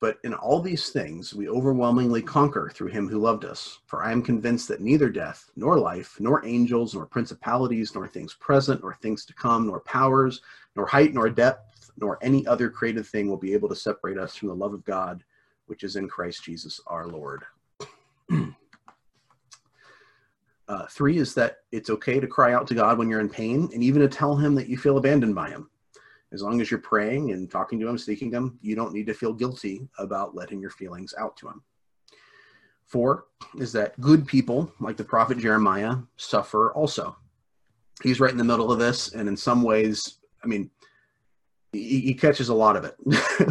But in all these things we overwhelmingly conquer through him who loved us. For I am convinced that neither death, nor life, nor angels, nor principalities, nor things present, nor things to come, nor powers, nor height, nor depth, nor any other created thing will be able to separate us from the love of God, which is in Christ Jesus our Lord. Uh, three is that it's okay to cry out to God when you're in pain and even to tell him that you feel abandoned by him. As long as you're praying and talking to him, seeking him, you don't need to feel guilty about letting your feelings out to him. Four is that good people, like the prophet Jeremiah, suffer also. He's right in the middle of this, and in some ways, I mean, he, he catches a lot of it,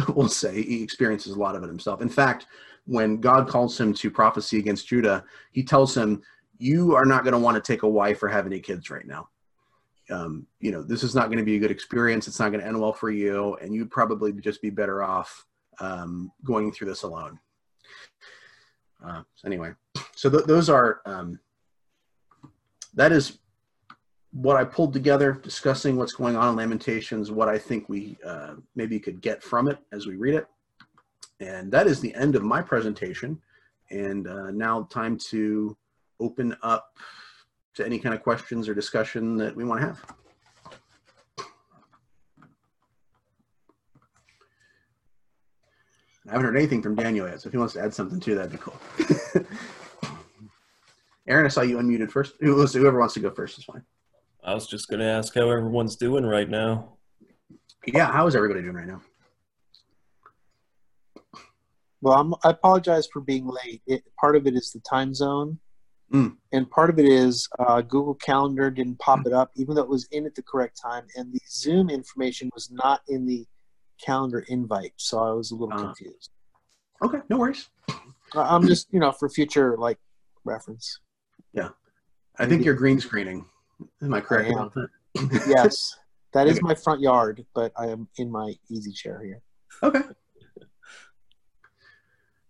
we'll say. He experiences a lot of it himself. In fact, when God calls him to prophecy against Judah, he tells him, you are not going to want to take a wife or have any kids right now. Um, you know, this is not going to be a good experience. It's not going to end well for you, and you'd probably just be better off um, going through this alone. Uh, so anyway, so th- those are um, that is what I pulled together, discussing what's going on in Lamentations, what I think we uh, maybe could get from it as we read it, and that is the end of my presentation. And uh, now time to open up to any kind of questions or discussion that we want to have. I haven't heard anything from Daniel yet, so if he wants to add something to that, that'd be cool. Aaron, I saw you unmuted first. Whoever wants to go first is fine.
I was just going to ask how everyone's doing right now.
Yeah, how is everybody doing right now?
Well, I'm, i apologize for being late. It, part of it is the time zone,
Mm.
And part of it is uh, Google Calendar didn't pop mm. it up, even though it was in at the correct time, and the Zoom information was not in the calendar invite, so I was a little uh, confused.
Okay, no worries.
I'm just, you know, for future like reference.
Yeah, I think you're green screening. Am I correct?
I yes, that is my front yard, but I am in my easy chair here.
Okay.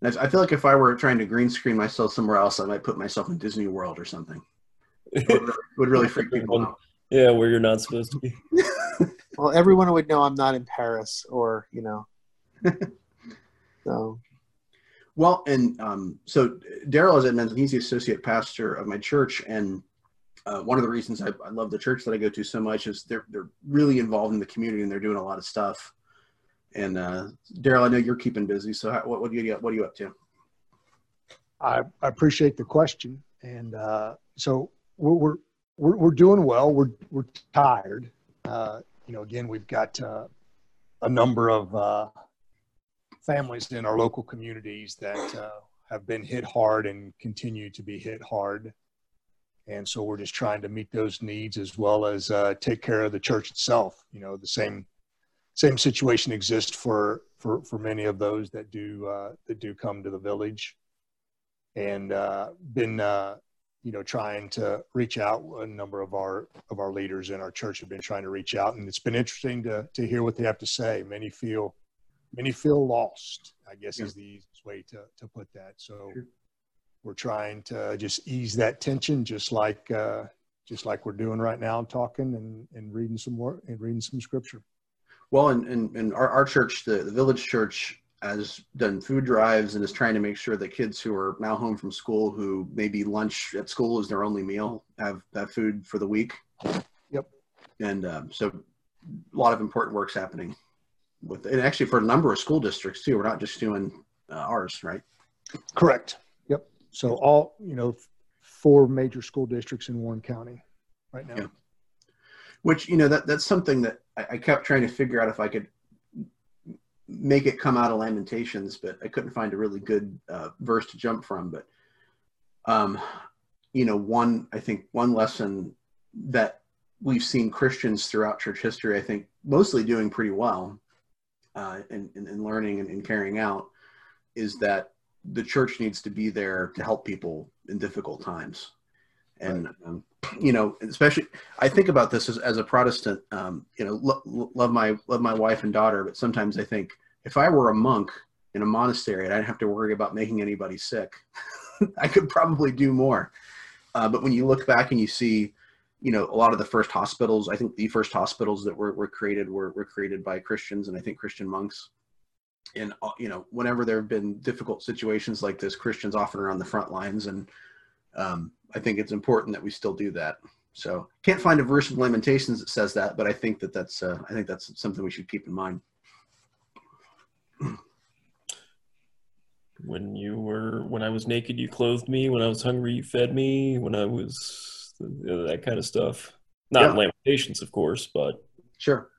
I feel like if I were trying to green screen myself somewhere else, I might put myself in Disney World or something. It would, would really freak people out.
Yeah, where you're not supposed to be.
well, everyone would know I'm not in Paris or, you know. so.
Well, and um, so Daryl, as I mentioned, he's the associate pastor of my church. And uh, one of the reasons I, I love the church that I go to so much is they're, they're really involved in the community and they're doing a lot of stuff and uh, Daryl, I know you're keeping busy. So how, what, what do you what are you up to?
I, I appreciate the question, and uh, so we're, we're we're doing well. We're we're tired. Uh, you know, again, we've got uh, a number of uh, families in our local communities that uh, have been hit hard and continue to be hit hard. And so we're just trying to meet those needs as well as take care of the church itself. You know, the same same situation exists for for for many of those that do uh, that do come to the village, and uh, been uh, you know trying to reach out. A number of our of our leaders in our church have been trying to reach out, and it's been interesting to to hear what they have to say. Many feel many feel lost. I guess yeah. is the easiest way to to put that. So. Sure. We're trying to just ease that tension, just like uh, just like we're doing right now, talking and, and reading some more and reading some scripture.
Well, and, and, and our, our church, the, the village church, has done food drives and is trying to make sure that kids who are now home from school, who maybe lunch at school is their only meal, have have food for the week.
Yep.
And um, so, a lot of important work's happening with, and actually for a number of school districts too. We're not just doing uh, ours, right?
Correct. Yep. So all you know, four major school districts in Warren County right now.
Yeah which you know that that's something that I, I, kept trying to figure out if I could make it come out of Lamentations, but I couldn't find a really good uh, verse to jump from. But um, you know, one I think one lesson that we've seen Christians throughout church history, I think, mostly doing pretty well uh, in, in, in learning and in carrying out, is that the church needs to be there to help people in difficult times. And um, you know, especially I think about this as, as a Protestant. Um, you know, lo- love my love my wife and daughter, but sometimes I think if I were a monk in a monastery I didn't have to worry about making anybody sick, I could probably do more. Uh, but when you look back and you see, you know, a lot of the first hospitals, I think the first hospitals that were, were created were, were created by Christians and I think Christian monks. And, uh, you know, whenever there have been difficult situations like this, Christians often are on the front lines. And um, I think it's important that we still do that. So can't find a verse of Lamentations that says that, but I think that that's, uh, I think that's something we should keep in mind.
when you were when I was naked, you clothed me. When I was hungry, you fed me. When I was you know, that kind of stuff. Not
Yeah.
Lamentations, of course, but
Sure.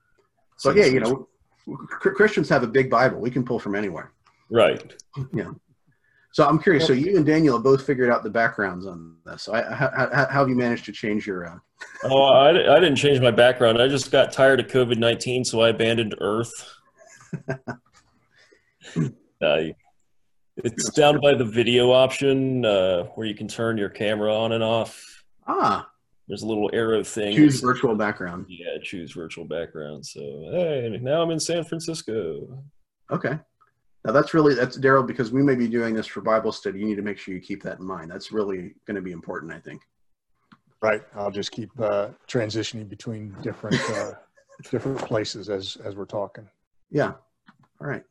But yeah, you know, Christians have a big Bible. We can pull from anywhere.
right.
So I'm curious. So you and Daniel have both figured out the backgrounds on this. So I, how, how, how have you managed to change your? Uh,
Oh, I, I didn't change my background. I just got tired of COVID nineteen, so I abandoned Earth. uh, it's down by the video option uh, where you can turn your camera on and off.
ah,
There's a little arrow thing.
choose virtual background.
Yeah, choose virtual background. So hey, now I'm in San Francisco.
Okay. Now that's really that's Daryl because we may be doing this for Bible study. You need to make sure you keep that in mind. That's really going to be important, I think.
Right. I'll just keep uh, transitioning between different uh, different places as as we're talking.
Yeah. All right.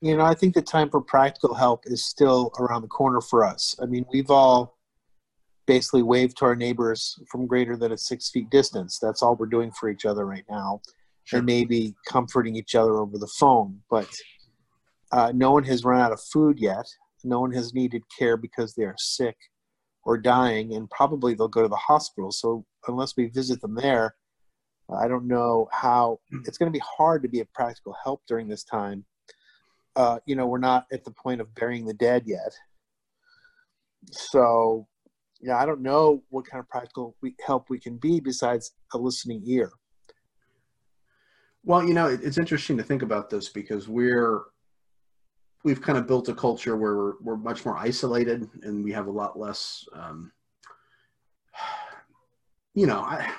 You know, I think the time for practical help is still around the corner for us. I mean, we've all basically waved to our neighbors from greater than a six feet distance. That's all we're doing for each other right now.
Sure.
And maybe comforting each other over the phone. But uh, no one has run out of food yet. No one has needed care because they are sick or dying, and probably they'll go to the hospital. So unless we visit them there, I don't know how it's going to be hard to be a practical help during this time. Uh, you know, we're not at the point of burying the dead yet. So, yeah, I don't know what kind of practical we, help we can be besides a listening ear.
Well, you know, it, it's interesting to think about this because we're we've kind of built a culture where we're, we're much more isolated and we have a lot less um, you know i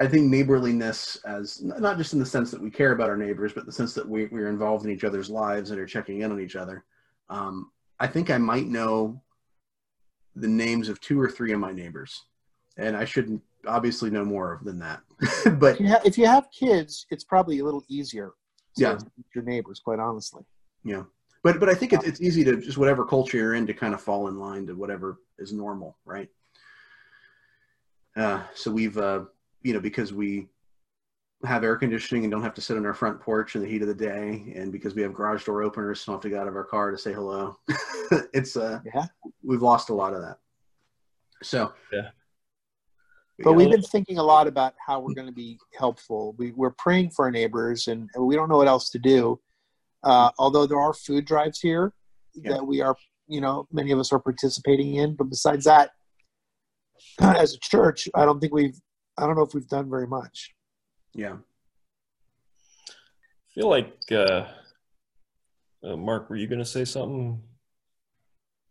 i think neighborliness as not just in the sense that we care about our neighbors but the sense that we, we're involved in each other's lives and are checking in on each other um, i think i might know the names of two or three of my neighbors and i shouldn't obviously know more than that but
If you, if you have kids, it's probably a little easier. To
Yeah.
your neighbors, quite honestly.
Yeah, but but I think it's it's easy to just whatever culture you're in to kind of fall in line to whatever is normal, right? Uh, so we've uh, you know because we have air conditioning and don't have to sit on our front porch in the heat of the day, and because we have garage door openers, so don't have to get out of our car to say hello. it's uh,
Yeah.
we've lost a lot of that. So
Yeah.
But we've been thinking a lot about how we're going to be helpful. We, we're praying for our neighbors, and we don't know what else to do. Uh, although there are food drives here
Yeah.
that we are, you know, many of us are participating in. But besides that, as a church, I don't think we've, I don't know if we've done very much.
yeah.
I feel like uh, uh, Mark, were you going to say something?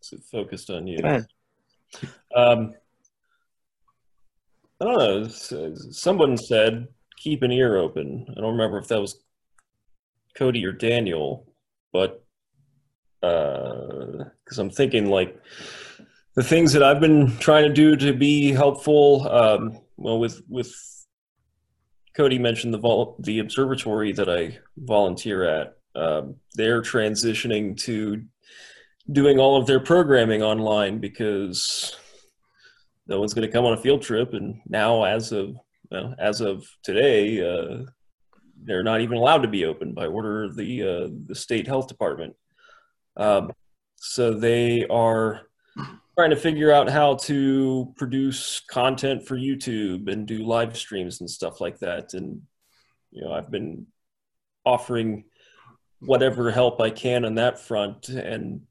Is it focused on you?
Go ahead.
Um, Know. Someone said keep an ear open. I don't remember if that was Cody or Daniel, but because I'm thinking like the things that I've been trying to do to be helpful. Um, well, with with Cody mentioned the vol- the observatory that I volunteer at. Um, they're transitioning to doing all of their programming online because no one's going to come on a field trip and now as of well, as of today uh, they're not even allowed to be open by order of the uh, the state health department. Um, so they are trying to figure out how to produce content for youtube and do live streams and stuff like that. And you know i've been offering whatever help i can on that front. And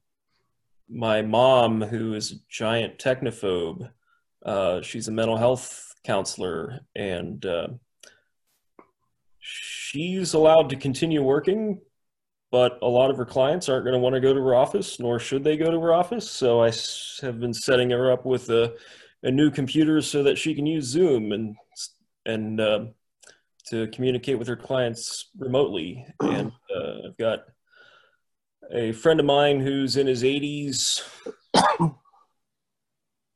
my mom, who is a giant technophobe, uh, she's a mental health counselor, and uh, she's allowed to continue working, but a lot of her clients aren't going to want to go to her office, nor should they go to her office. So I have been setting her up with a, a new computer so that she can use Zoom and and uh, to communicate with her clients remotely. And uh, I've got a friend of mine who's in his 80s.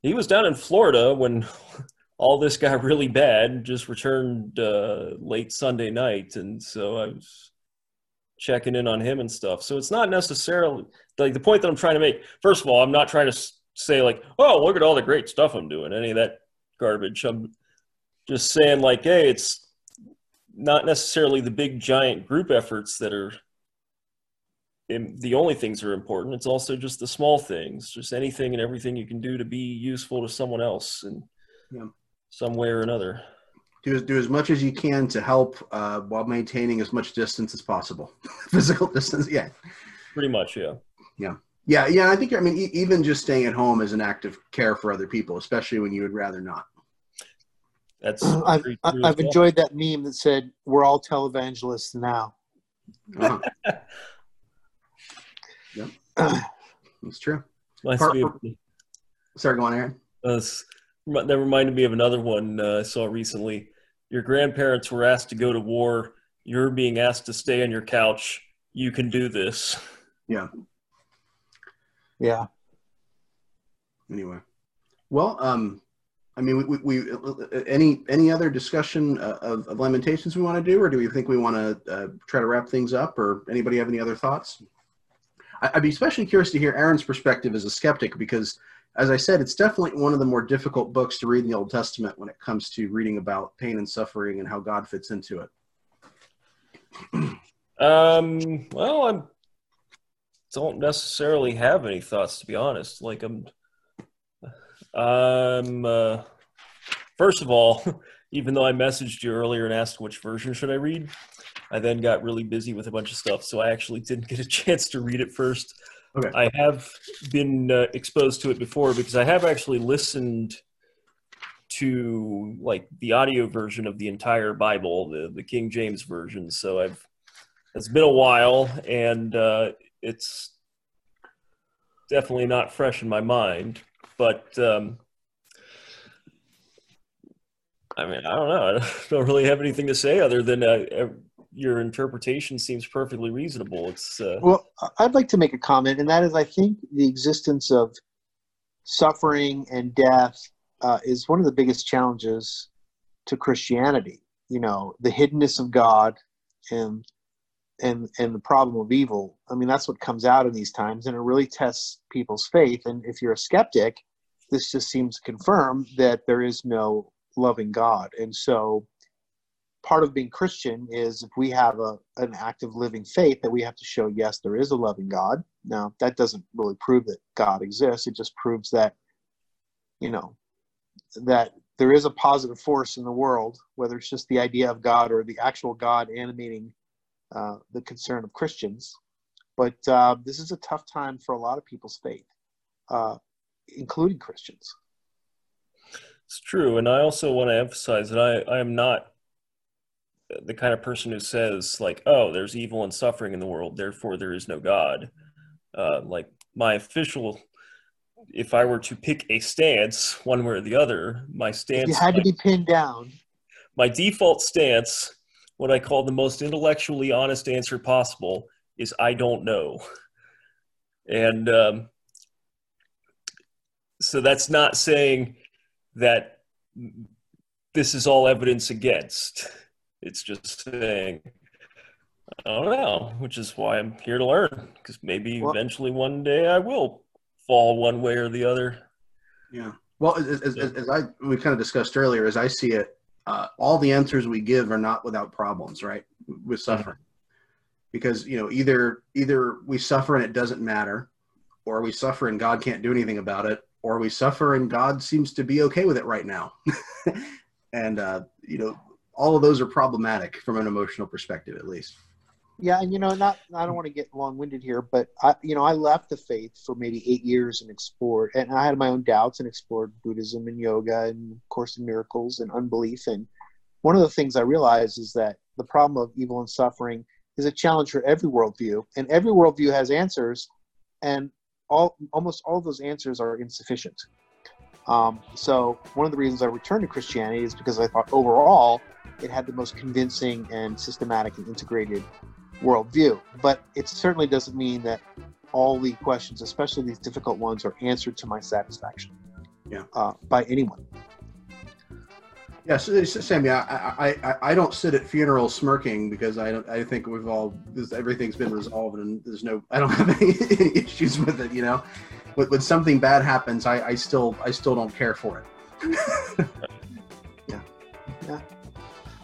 He was down in Florida when all this got really bad. Just returned uh, late Sunday night, and so I was checking in on him and stuff. So it's not necessarily like the point that I'm trying to make. First of all, I'm not trying to say like, "Oh, look at all the great stuff I'm doing." Any of that garbage. I'm just saying like, "Hey, it's not necessarily the big giant group efforts that are im- the only things that are important. It's also just the small things, just anything and everything you can do to be useful to someone else in
Yeah.
some way or another."
Do, do as much as you can to help uh, while maintaining as much distance as possible. Physical distance, yeah.
Pretty much, yeah.
Yeah, yeah. Yeah. I think I mean e- even just staying at home is an act of care for other people, especially when you would rather not.
That's
I've,
very
I-
true as
I've
well.
enjoyed that meme that said, "We're all televangelists now."
Uh-huh. yep, it's true.
Reminds
Part-
me of-
Sorry, go on, Aaron.
Uh, that reminded me of another one uh, I saw recently. Your grandparents were asked to go to war. You're being asked to stay on your couch. You can do this.
Yeah.
Yeah.
Anyway, well, um, I mean, we, we, we any any other discussion uh, of, of lamentations we want to do, or do we think we want to uh, try to wrap things up, or anybody have any other thoughts? I'd be especially curious to hear Aaron's perspective as a skeptic, because as I said, it's definitely one of the more difficult books to read in the Old Testament when it comes to reading about pain and suffering and how God fits into it.
Um, well, I don't necessarily have any thoughts to be honest. Like I'm, um, uh, first of all, even though I messaged you earlier and asked which version should I read, I then got really busy with a bunch of stuff, so I actually didn't get a chance to read it first.
Okay.
I have been uh, exposed to it before because I have actually listened to like the audio version of the entire Bible, the the King James version. So I've it's been a while, and uh, it's definitely not fresh in my mind. But um, I mean, I don't know. I don't really have anything to say other than uh, your interpretation seems perfectly reasonable. It's uh,
Well, I'd like to make a comment, and that is, I think the existence of suffering and death uh, is one of the biggest challenges to Christianity. You know, the hiddenness of God and and and the problem of evil. I mean, that's what comes out in these times, and it really tests people's faith. And if you're a skeptic, this just seems to confirm that there is no loving God. And so, part of being Christian is if we have a an active living faith that we have to show yes there is a loving God. Now that doesn't really prove that God exists. It just proves that you know that there is a positive force in the world, whether it's just the idea of God or the actual God animating uh, the concern of Christians. But uh, this is a tough time for a lot of people's faith, uh, including Christians.
It's true, and I also want to emphasize that I, I am not the kind of person who says like, "Oh, there's evil and suffering in the world, therefore there is no God." Uh, like my official, if I were to pick a stance, one way or the other, my stance,
you had to
my,
be pinned down,
my default stance, what I call the most intellectually honest answer possible, is I don't know, and um, so that's not saying that this is all evidence against. It's just saying, I don't know, which is why I'm here to learn, because maybe
Well-
eventually one day I will fall one way or the other.
Yeah. Well, as, as, as, as I we kind of discussed earlier, as I see it, uh, all the answers we give are not without problems, right? With suffering, because you know either either we suffer and it doesn't matter, or we suffer and God can't do anything about it, or we suffer and God seems to be okay with it right now, and uh, you know all of those are problematic from an emotional perspective, at least.
Yeah, and you know, not I don't want to get long-winded here, but I, you know, I left the faith for maybe eight years and explored, and I had my own doubts and explored Buddhism and yoga and Course in Miracles and unbelief. And one of the things I realized is that the problem of evil and suffering is a challenge for every worldview, and every worldview has answers, and all almost all of those answers are insufficient. Um, so one of the reasons I returned to Christianity is because I thought overall it had the most convincing and systematic and integrated worldview. But it certainly doesn't mean that all the questions, especially these difficult ones, are answered to my satisfaction.
Yeah.
Uh, by anyone.
Yeah, so, Sammy, I, I, I, don't sit at funerals smirking because I don't, I think we've all everything's been resolved and there's no I don't have any, issues with it. You know, when, when something bad happens, I, I still I still don't care for it.
yeah, yeah.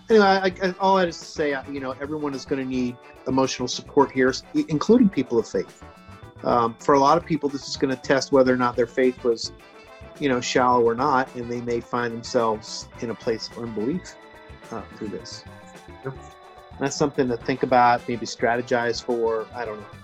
Anyway, I, I, all I to say, you know, everyone is going to need emotional support here, including people of faith. Um, for a lot of people, this is going to test whether or not their faith was you know, shallow or not, and they may find themselves in a place of unbelief uh, through this. Yep. That's something to think about, maybe strategize for. I don't know.